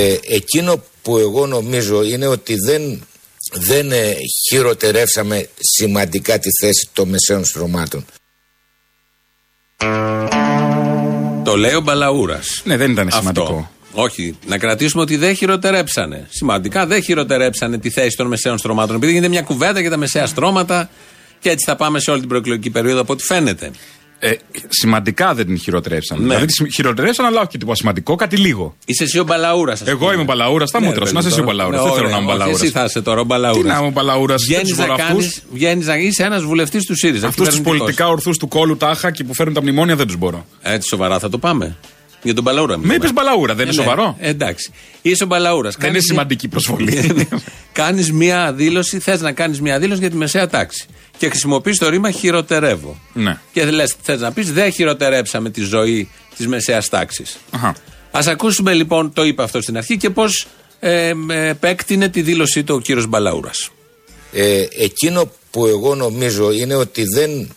Ε, εκείνο που εγώ νομίζω είναι ότι δεν, δεν ε, χειροτερεύσαμε σημαντικά τη θέση των μεσαίων στρωμάτων. Το λέει ο Μπαλαούρας. Ναι, δεν ήταν σημαντικό. Όχι, να κρατήσουμε ότι δεν χειροτερέψανε. Σημαντικά δεν χειροτερέψανε τη θέση των μεσαίων στρωμάτων. Επειδή γίνεται μια κουβέντα για τα μεσαία στρώματα και έτσι θα πάμε σε όλη την προεκλογική περίοδο από ό,τι φαίνεται. Ε, σημαντικά δεν την χειροτερέψαν. Ναι. Δηλαδή τη χειροτερέψαν, αλλά όχι και τίποτα σημαντικό, κάτι λίγο. Είσαι εσύ ο Μπαλαούρας. Εγώ είμαι ο Μπαλαούρας, τα μούτρα σου. Να είσαι εσύ ο Μπαλαούρας. Δεν θέλω να είμαι Μπαλαούρα. Εσύ θα είσαι τώρα ο Μπαλαούρας. Τι να είμαι ο Μπαλαούρας, Βγαίνεις να, κάνεις, βγαίνεις να είσαι ένας βουλευτής του ΣΥΡΙΖΑ. Αυτούς τους κυβερνητικός. πολιτικά ορθούς του κόλου τάχα και που φέρνουν τα μνημόνια δεν τους μπορώ. Έτσι σοβαρά θα το πάμε. Για τον Μπαλαούρα. Με είπες Μπαλαούρα, δεν είναι σοβαρό; Ε, εντάξει. Είσαι ο Μπαλαούρας. Δεν είναι σημαντική προσβολή. κάνεις μία δήλωση, θες να κάνεις μία δήλωση για τη μεσαία τάξη. Και χρησιμοποιείς το ρήμα χειροτερεύω. Ναι. Και λες, θες να πεις, δεν χειροτερέψαμε τη ζωή της μεσαίας τάξης. Αχα. Α ακούσουμε λοιπόν, το είπε αυτό στην αρχή και πώς ε, ε, επέκτηνε τη δήλωσή του ο κύριος Μπαλαούρας. Ε, εκείνο που εγώ νομίζω είναι ότι δεν,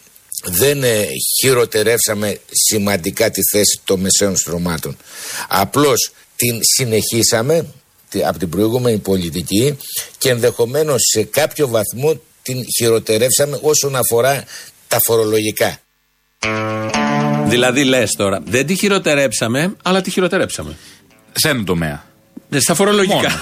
δεν ε, χειροτερεύσαμε σημαντικά τη θέση των μεσαίων στρωμάτων. Απλώς την συνεχίσαμε τη- από την προηγούμενη πολιτική και ενδεχομένως σε κάποιο βαθμό την χειροτερεύσαμε όσον αφορά τα φορολογικά. Δηλαδή λες τώρα, δεν τη χειροτερέψαμε, αλλά τη χειροτερέψαμε. Σε έναν τομέα. Ε, Στα φορολογικά. Μόνο.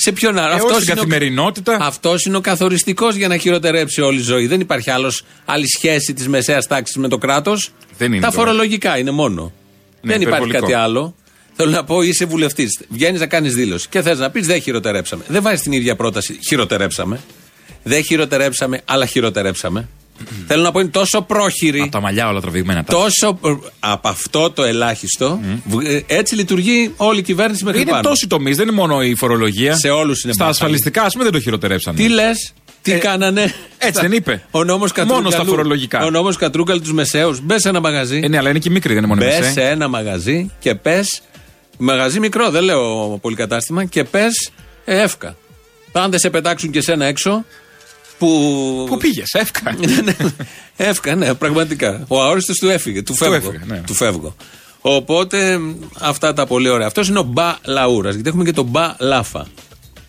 Σε ποιον άλλο; Ε, Αυτός όχι στην είναι ο- καθημερινότητα. Αυτός είναι ο καθοριστικός για να χειροτερέψει όλη η ζωή. Δεν υπάρχει άλλος, άλλη σχέση της μεσαίας τάξης με το κράτος. Δεν είναι Τα τώρα. φορολογικά είναι μόνο. Ναι, δεν υπάρχει υπερβολικό. κάτι άλλο. Θέλω να πω, είσαι βουλευτής. Βγαίνεις να κάνεις δήλωση και θες να πεις δεν χειροτερέψαμε. Δεν βάζεις την ίδια πρόταση. Χειροτερέψαμε. Δεν χειροτερέψαμε, αλλά χειροτερέψαμε. Θέλω να πω είναι τόσο πρόχειρη. Από τα μαλλιά όλα τραβηγμένα. τα. Τόσο. Από αυτό το ελάχιστο. β- ε, Έτσι λειτουργεί όλη η κυβέρνηση μέχρι Είναι πάνω. τόσοι τομείς, δεν είναι μόνο η φορολογία. Σε όλους είναι Στα μπάχαλη. ασφαλιστικά, ας πούμε, δεν το χειροτερέψαν. Τι λες, τι Ε, κάνανε; έτσι δεν είπε. Ο νόμος Κατρούγκαλου. Μόνο στα φορολογικά. Ο νόμος Κατρούγκαλου τους μεσαίους. Μπες σε ένα μαγαζί. Ε, ναι, αλλά είναι και μικρή, δεν είναι μόνο Μπες μεσαία. σε ένα μαγαζί και πε. Μαγαζί μικρό, δεν λέω πολυκατάστημα. Και πες εύκα. Αν δεν σε πετάξουν και σένα έξω. Που. Πού πήγες, εύκα. Ναι, Εύκα, ναι, πραγματικά. Ο αόριστος του έφυγε. Του φεύγω. έφυγε, ναι. Του φεύγω. Οπότε αυτά τα πολύ ωραία. Αυτός είναι ο Μπα Λαούρας. Γιατί έχουμε και τον Μπα Λάφα.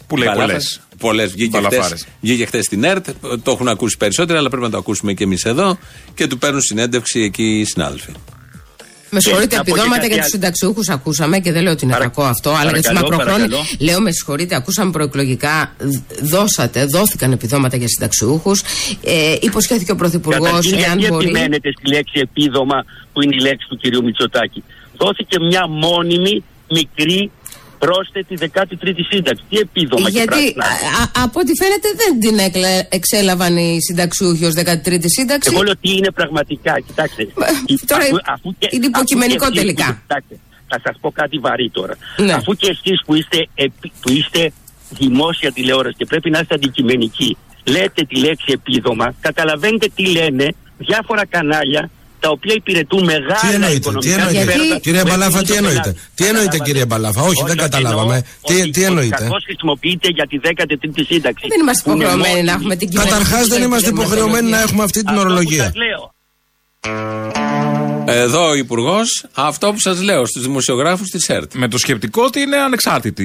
Που λέει πολλές. Πολλές. Βγήκε Μπαλαφάρες. χτες, βγήκε χτες στην ΕΡΤ. Το έχουν ακούσει περισσότεροι, αλλά πρέπει να το ακούσουμε και εμείς εδώ. Και του παίρνουν συνέντευξη εκεί οι συνάδελφοι. Με συγχωρείτε, να πω και επιδόματα κάτι για τους άλλο. συνταξιούχους ακούσαμε και δεν λέω ότι είναι Παρα- κακό αυτό, αλλά για του παρακαλώ, μακροχρόνιου. παρακαλώ. Λέω με συγχωρείτε, ακούσαμε προεκλογικά, δ- δώσατε, δόθηκαν επιδόματα για συνταξιούχους. Ε, υποσχέθηκε ο Πρωθυπουργός, Καταρχήν, εάν γιατί μπορεί. επιμένετε στη λέξη επίδομα που είναι η λέξη του κυρίου Μητσοτάκη. Δόθηκε μια μόνιμη, μικρή, πρόσθετη 13η σύνταξη. Τι επίδομα και Γιατί πράσινα. α, α- από ό,τι φαίνεται δεν την έκλε- εξέλαβαν οι συνταξιούχοι ως 13η σύνταξη. Εγώ λέω τι είναι πραγματικά. Κοιτάξτε. Μα, η- τώρα και- είναι υποκειμενικό αφού και εσείς τελικά. που- Κοιτάξτε, θα σας πω κάτι βαρύ τώρα. Ναι. Αφού και εσείς που είστε, επί- που είστε δημόσια τηλεόραση και πρέπει να είστε αντικειμενικοί, λέτε τη λέξη επίδομα, καταλαβαίνετε τι λένε διάφορα κανάλια τα οποία υπηρετούν μεγάλα Τι εννοείτε, οικονομικά τι εννοείτε. συμφέροντα Κύριε που Μπαλάφα, έχουν τι στο εννοείτε. πελάτη. Τι εννοείτε, Καταλάβατε. κύριε Μπαλάφα; Όχι, δεν εννοώ καταλάβαμε. Τι- ότι- τι εννοείτε; ότι κακώς χρησιμοποιείται για τη 13η σύνταξη. Δεν είμαστε Που είναι υποχρεωμένοι μόνιμη. να έχουμε την κυβέρνηση. Καταρχάς, δεν είμαστε υποχρεωμένοι να έχουμε αυτή την Αυτό που ορολογία. σας λέω. Εδώ ο Υπουργός, αυτό που σας λέω στους δημοσιογράφους της ΕΡΤ. Με το σκεπτικό ότι είναι ανεξάρτητη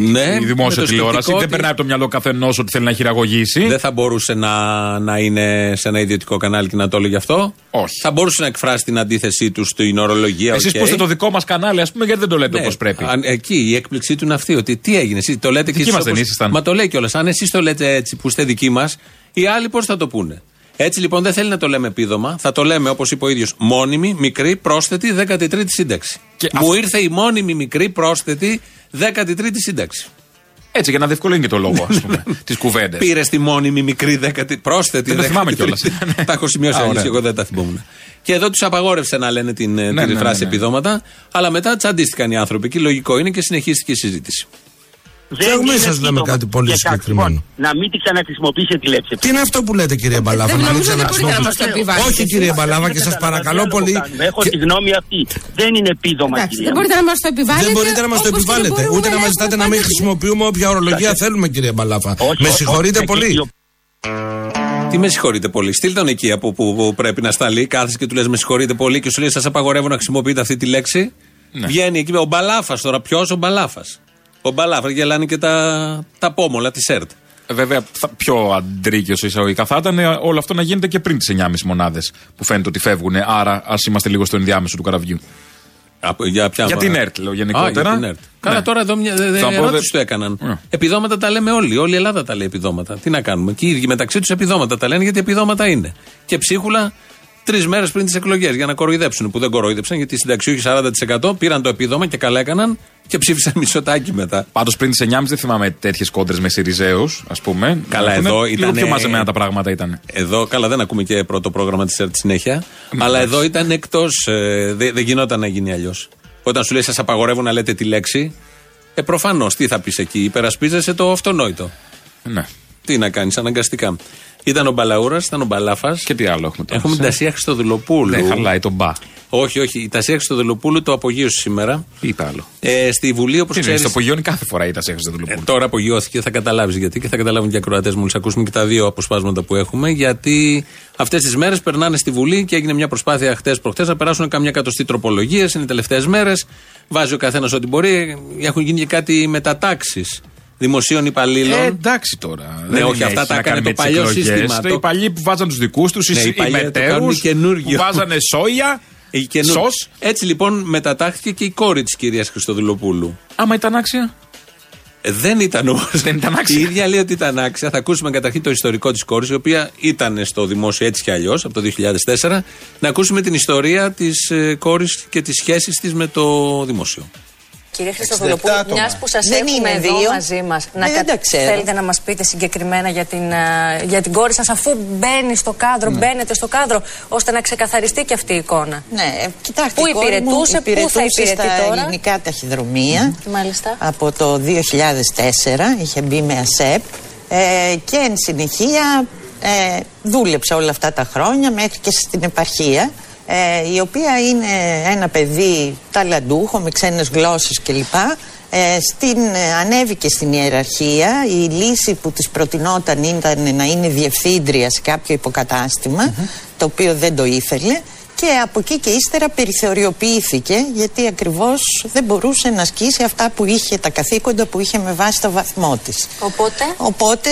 Ναι, η με δημόσια το τηλεόραση. σκεπτικό Δεν ότι- περνάει από το μυαλό καθενός ότι θέλει να χειραγωγήσει. Δεν θα μπορούσε να, να είναι σε ένα ιδιωτικό κανάλι και να το έλεγε αυτό. Όχι. Θα μπορούσε να εκφράσει την αντίθεσή του στην ορολογία. Εσείς οκ. που είστε το δικό μας κανάλι, ας πούμε, γιατί δεν το λέτε Ναι, όπως πρέπει. αν- εκεί η έκπληξή του είναι αυτή. Ότι τι έγινε, εσείς το λέτε και Δικοί εσείς μας δεν όπως- ήσασταν. Μα το λέει κιόλας. Αν εσείς το λέτε έτσι που είστε δικοί μας, οι άλλοι πώς θα το πούνε; Έτσι λοιπόν δεν θέλει να το λέμε επίδομα. Θα το λέμε όπως είπε ο ίδιος μόνιμη, μικρή, πρόσθετη 13η σύνταξη. Και Μου αυ- ήρθε η μόνιμη, μικρή, πρόσθετη 13η σύνταξη. Έτσι, για να διευκολύνει και το λόγο, ας πούμε, τις κουβέντες. Πήρε τη μόνιμη, μικρή, δέκατη, πρόσθετη. Δεν τα θυμάμαι 13η. κιόλας. τα έχω σημειώσει Α, αλλιώς, ωραία. εγώ δεν τα θυμόμουν. Και εδώ τους απαγόρευσε να λένε την, ε, Ναι, τη ναι, φράση ναι, ναι. επιδόματα, αλλά μετά τσαντίστηκαν οι άνθρωποι. Και λογικό είναι και συνεχίστηκε η συζήτηση. Δεν Και εμείς είναι σας λέμε επίδομα. κάτι πολύ Και κακό συγκεκριμένο. Να μην τη ξαναχρησιμοποιήσετε τη λέξη. Τι είναι αυτό που λέτε, κύριε Μπαλάφα, Δεν να μην νομίζω ότι μπορείτε να μα το ξαναχρησιμοποιήσετε. επιβάλλετε. Όχι, κύριε Μπαλάφα, και σας παρακαλώ πολύ. Έχω Και- τη γνώμη αυτή. Δεν είναι επίδομα, Εντάξει, κυρία. δεν μπορείτε να μας το επιβάλλετε. Δεν μπορείτε να μας το όπως και δεν επιβάλλετε. μπορούμε Ούτε να μας έχουμε ζητάτε να μην πάντα- χρησιμοποιούμε όποια ορολογία θέλουμε, κύριε Μπαλάφα. Όχι, Με όχι, συγχωρείτε όχι, πολύ. εκεί- Τι με συγχωρείτε πολύ. Στείλ τον εκεί από που, που πρέπει να σταλεί. Κάθεσαι και του λες: Με συγχωρείτε πολύ και σου λέει: Σας απαγορεύω να χρησιμοποιείτε αυτή τη λέξη. Ναι. Βγαίνει εκεί ο Μπαλάφας τώρα. Ποιος ο Μπαλάφας; Ο Μπαλάφα γελάνε και τα, τα πόμολα της ΕΡΤ. Ε, Βέβαια, θα, πιο αντρίκιος εισαγωγικά θα ήταν ε, όλο αυτό να γίνεται και πριν τις 9,5 μονάδες που φαίνεται ότι φεύγουν. Άρα, ας είμαστε λίγο στο ενδιάμεσο του καραβιού. Από- για ποια Για την ΕΡΤ, λέω γενικότερα. Α, για την ΕΡΤ. Καλά, Ναι. τώρα εδώ μια δε- δε- Θα πω, ερώτηση δε- του έκαναν. Ναι. Επιδόματα τα λέμε όλοι. Όλη η Ελλάδα τα λέει επιδόματα. Τι να κάνουμε. Και οι ίδιοι μεταξύ τους επιδόματα τα λένε γιατί επιδόματα είναι. Και ψίχουλα τρεις μέρες πριν τις εκλογές για να κοροϊδέψουν. Που δεν κοροϊδέψαν γιατί οι συνταξιούχοι 40% πήραν το επίδομα και καλά έκαναν και ψήφισαν μισοτάκι μετά. Πάντως πριν τις 9.30 δεν θυμάμαι τέτοιες κόντρες με Σιριζέους, ας πούμε. Καλά, Να εδώ πούνε, Λίγο ήτανε- πιο μαζεμένα τα πράγματα ήταν. Εδώ, καλά, δεν ακούμε και πρώτο πρόγραμμα της ΕΡΤ συνέχεια. αλλά εντάξει. εδώ ήταν εκτός. Ε, δεν δεν γινόταν να γίνει αλλιώς. Όταν σου λέει σας απαγορεύουν να λέτε τη λέξη, ε, προφανώς τι θα πεις εκεί. Υπερασπίζεσαι το αυτονόητο. Ναι. Τι να κάνεις, αναγκαστικά. Ήταν ο Μπαλαούρας, ήταν ο Μπαλάφας. Και τι άλλο έχουμε τώρα. Έχουμε την Τασία Χριστοδουλοπούλου. Δεν χαλάει τον μπα. Όχι, όχι. Η Τασία Χριστοδουλοπούλου το απογείωσε σήμερα. Τι είπε άλλο; Ε, στη Βουλή, όπως Τι είναι, ξέρει. στο απογειώνει κάθε φορά η Τασία Χριστοδουλοπούλου. Ε, τώρα απογειώθηκε, θα καταλάβεις γιατί και θα καταλάβουν και οι ακροατές μόλις ακούσουμε και τα δύο αποσπάσματα που έχουμε. Γιατί αυτές τις μέρες περνάνε στη Βουλή και έγινε μια προσπάθεια χτες προχτέ να περάσουν καμιά εκατοστή τροπολογίες. Είναι οι τελευταίες μέρες. Βάζει ο καθένας ό,τι μπορεί. Έχουν γίνει και κάτι μετατάξει δημοσίων υπαλλήλων. Ε, εντάξει τώρα. Ναι, όχι, αυτά τα έκανε το παλιό σύστημα. Το- Οι παλιοί που βάζαν τους δικούς τους, Ναι, οι οι παλιοί το μετέου κάνουν που καινούργιο. βάζανε σόγια. Η καινού- Σως. Έτσι λοιπόν μετατάχθηκε και η κόρη της κυρίας Χριστοδουλοπούλου. Άμα ήταν άξια; Ε, Δεν ήταν όμως. Δεν ήταν άξια. Η ίδια λέει ότι ήταν άξια. Θα ακούσουμε καταρχήν το ιστορικό της κόρης, η οποία ήταν στο δημόσιο έτσι κι αλλιώς από το 2004. Να ακούσουμε την ιστορία της ε, κόρης και τις σχέσεις της με το δημόσιο. Κύριε Χριστοδουλοπούλου, άτομα. μιας που σας Δεν έχουμε είναι εδώ δύο. μαζί μας, Ε, δεν τα ξέρω. θέλετε να μας πείτε συγκεκριμένα για την, α, για την κόρη σας, αφού μπαίνει στο κάδρο, μπαίνετε στο κάδρο, ώστε να ξεκαθαριστεί και αυτή η εικόνα. Ναι, ε, κοιτάξτε, Πού η κόρη μου υπηρετούσε, πού θα υπηρετούσε υπηρετεί στα τώρα; ελληνικά ταχυδρομεία Μάλιστα. από το 2004, είχε μπει με ΑΣΕΠ ε, και εν συνεχεία ε, δούλεψε όλα αυτά τα χρόνια μέχρι και στην επαρχία ε, η οποία είναι ένα παιδί ταλαντούχο με ξένες γλώσσες κλπ. Ε, στην, ε, ανέβηκε στην ιεραρχία η λύση που της προτινόταν ήταν να είναι διευθύντρια σε κάποιο υποκατάστημα, το οποίο δεν το ήθελε και από εκεί και ύστερα περιθωριοποιήθηκε γιατί ακριβώς δεν μπορούσε να ασκήσει αυτά που είχε, τα καθήκοντα που είχε με βάση το βαθμό της. Οπότε, Οπότε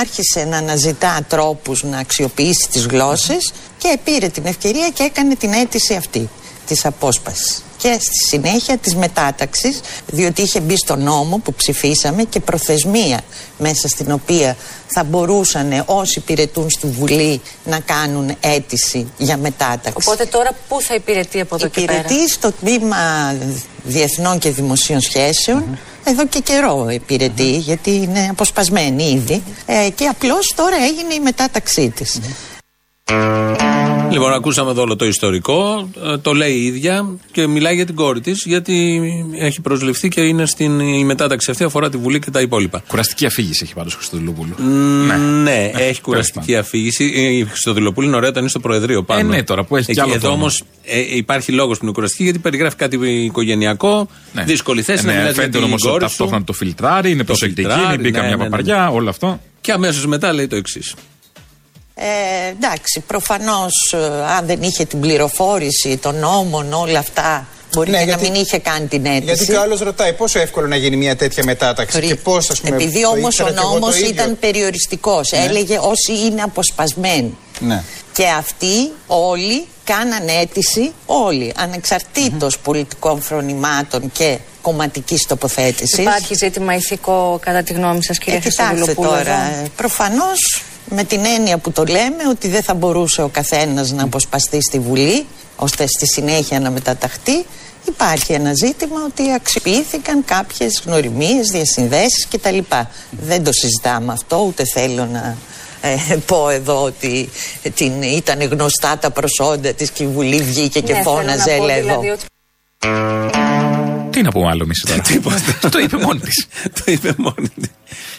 άρχισε να αναζητά τρόπους να αξιοποιήσει τις γλώσσες και πήρε την ευκαιρία και έκανε την αίτηση αυτή της απόσπασης και στη συνέχεια της μετάταξης διότι είχε μπει στο νόμο που ψηφίσαμε και προθεσμία μέσα στην οποία θα μπορούσαν όσοι υπηρετούν στη Βουλή να κάνουν αίτηση για μετάταξη. οπότε τώρα πού θα υπηρετεί από εδώ και πέρα; Υπηρετεί στο τμήμα Διεθνών και Δημοσίων Σχέσεων. Εδώ και καιρό υπηρετεί, γιατί είναι αποσπασμένη ήδη. Ε, και απλώς τώρα έγινε η μετάταξή της. Λοιπόν, ακούσαμε εδώ όλο το ιστορικό. ε, Το λέει η ίδια και μιλάει για την κόρη της, γιατί έχει προσληφθεί και είναι στην η μετάταξη αυτή, αφορά τη Βουλή και τα υπόλοιπα. Κουραστική αφήγηση έχει πάντως ο Χριστοδουλοπούλου. Ναι, έχει κουραστική αφήγηση. Η Χριστοδηλοπούλη είναι ωραία όταν είναι στο Προεδρείο πάνω. Ε, ναι, τώρα που έχει Εκεί, κι άλλο Εδώ τόνο. όμως υπάρχει λόγος που είναι κουραστική γιατί περιγράφει κάτι οικογενειακό, δύσκολη θέση ναι, να μιλάς για φαίνεται την όμω ότι κόρη σου. ταυτόχρονα το φιλτράρει, είναι προσεκτική, φιλτράρει, μην μπει ναι, καμιά ναι, ναι, ναι. παπαριά, όλο αυτό. Και αμέσως μετά λέει το εξής. Ε, εντάξει, προφανώς ε, αν δεν είχε την πληροφόρηση των νόμων όλα αυτά μπορεί Ναι, και γιατί- να μην είχε κάνει την αίτηση. Γιατί και ο άλλος ρωτάει πόσο εύκολο να γίνει μια τέτοια μετάταξη Γρή- και πώς, ας πούμε. Επειδή το όμως ο ήξερα και εγώ το νόμος ίδιο. ήταν περιοριστικός, έλεγε όσοι είναι αποσπασμένοι. Ναι. Και αυτοί όλοι κάναν αίτηση, όλοι, ανεξαρτήτως πολιτικών φρονημάτων και κομματικής τοποθέτησης. Υπάρχει ζήτημα ηθικό κατά τη γνώμη σας, κύριε Ε, κοιτάξτε Χριστοδουλοπούλου. τώρα, εδώ; ε, προφανώς με την έννοια που το λέμε ότι δεν θα μπορούσε ο καθένας να αποσπαστεί στη Βουλή ώστε στη συνέχεια να μεταταχθεί υπάρχει ένα ζήτημα ότι αξιοποιήθηκαν κάποιες γνωριμίες, διασυνδέσεις κτλ. Δεν το συζητάμε αυτό ούτε θέλω να ε, πω εδώ ότι την, ήταν γνωστά τα προσόντα της και η Βουλή βγήκε και Ναι, θέλω να φώναζε πω «Έλα εδώ». δηλαδή ότι Τι να πούμε άλλο εμείς τώρα; Τίποτα. Το είπε μόνη της. το είπε μόνη της.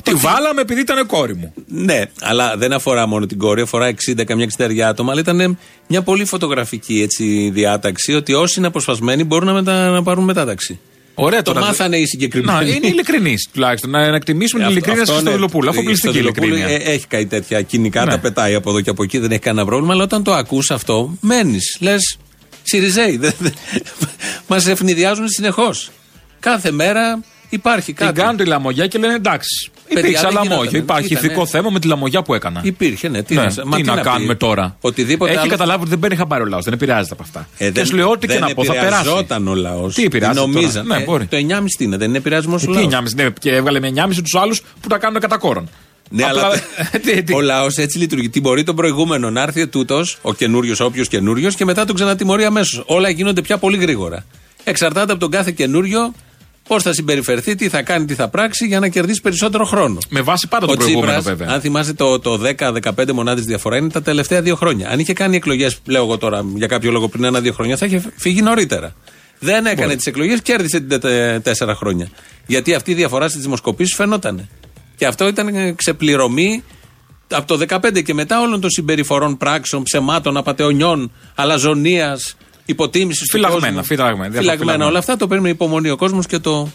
Τη βάλαμε επειδή ήταν κόρη μου. Ναι, αλλά δεν αφορά μόνο την κόρη, αφορά 60, καμιά 60 άτομα. Αλλά ήταν μια πολύ φωτογραφική έτσι, διάταξη ότι όσοι είναι αποσπασμένοι μπορούν να, μετα, να πάρουν μετάταξη. Ωραία Το τώρα. μάθανε οι συγκεκριμένοι. Να, είναι ειλικρινή τουλάχιστον. Να, να εκτιμήσουμε την Αυτό- ειλικρίνεια τη αυτό, ναι. Χριστοδουλοπούλου. Αφού Η πληστική Χριστοδουλοπούλου, ειλικρίνεια. ε, έχει κάτι τέτοια κοινικά, Ναι. τα πετάει από εδώ και από εκεί, δεν έχει κανένα πρόβλημα. Αλλά όταν το ακούς αυτό, μένεις. Λες, Σιριζέοι. Μας ευνηδιάζουν συνεχώς. Κάθε μέρα Υπάρχει Την κάτι. κάνουν τη λαμογιά και λένε εντάξει. Παιδιά, Υπήρξε δεν λαμόγια. γινότανε. Υπάρχει Ήτανε. ηθικό θέμα με τη λαμογιά που έκανα. Υπήρχε, ναι. Τι, Ναι, να, τι, μα τι να, πει. κάνουμε τώρα. Οτιδήποτε Έχει άλλο. καταλάβει ότι δεν παίρνει χαμπάρι ο λαός. Δεν επηρεάζεται από αυτά. Ε, και σου λέει ό,τι και δεν να πω θα περάσει. επηρεαζόταν ο λαός. Τι επηρεάζεται τώρα; Νομίζαν. Ναι, ε, μπορεί. Το 9,5 τι είναι, δεν είναι επηρεασμό Ε, του Τι λαού. 9,5, ναι, και έβγαλε με 9,5 τους άλλους που τα κάνουν κατά κόρον. Ναι, Απλά- αλλά Τι- τι- ο λαός έτσι λειτουργεί. Τι μπορεί τον προηγούμενο να έρθει τούτος, ο καινούριος, όποιος καινούριος, και μετά τον ξανατιμωρεί αμέσως. Όλα γίνονται πια πολύ γρήγορα. Εξαρτάται από τον κάθε καινούριο πώς θα συμπεριφερθεί, τι θα κάνει, τι θα πράξει για να κερδίσει περισσότερο χρόνο. Με βάση πάντα Ο τον προηγούμενο Τσίπρας, βέβαια. αν θυμάστε το, το 10-15 μονάδες διαφορά, είναι τα τελευταία δύο χρόνια. Αν είχε κάνει εκλογές, λέω εγώ τώρα για κάποιο λόγο πριν ένα-δύο χρόνια, θα είχε φύγει νωρίτερα. Δεν έκανε τις εκλογές, κέρδισε την τε- τέσσερα χρόνια. Γιατί αυτή η διαφορά στις δημοσκοπήσεις φαινόταν. Και αυτό ήταν ε, ξεπληρωμή από το 15 και μετά όλων των συμπεριφορών, πράξεων, ψεμάτων, απαταιωνιών, αλαζονίας, υποτίμησης του Φυλαγμένα, κόσμου. φυλαγμένα, διάφορα Φυλαγμένα. φυλαγμένα. Όλα αυτά το παίρνει με υπομονή ο κόσμος και το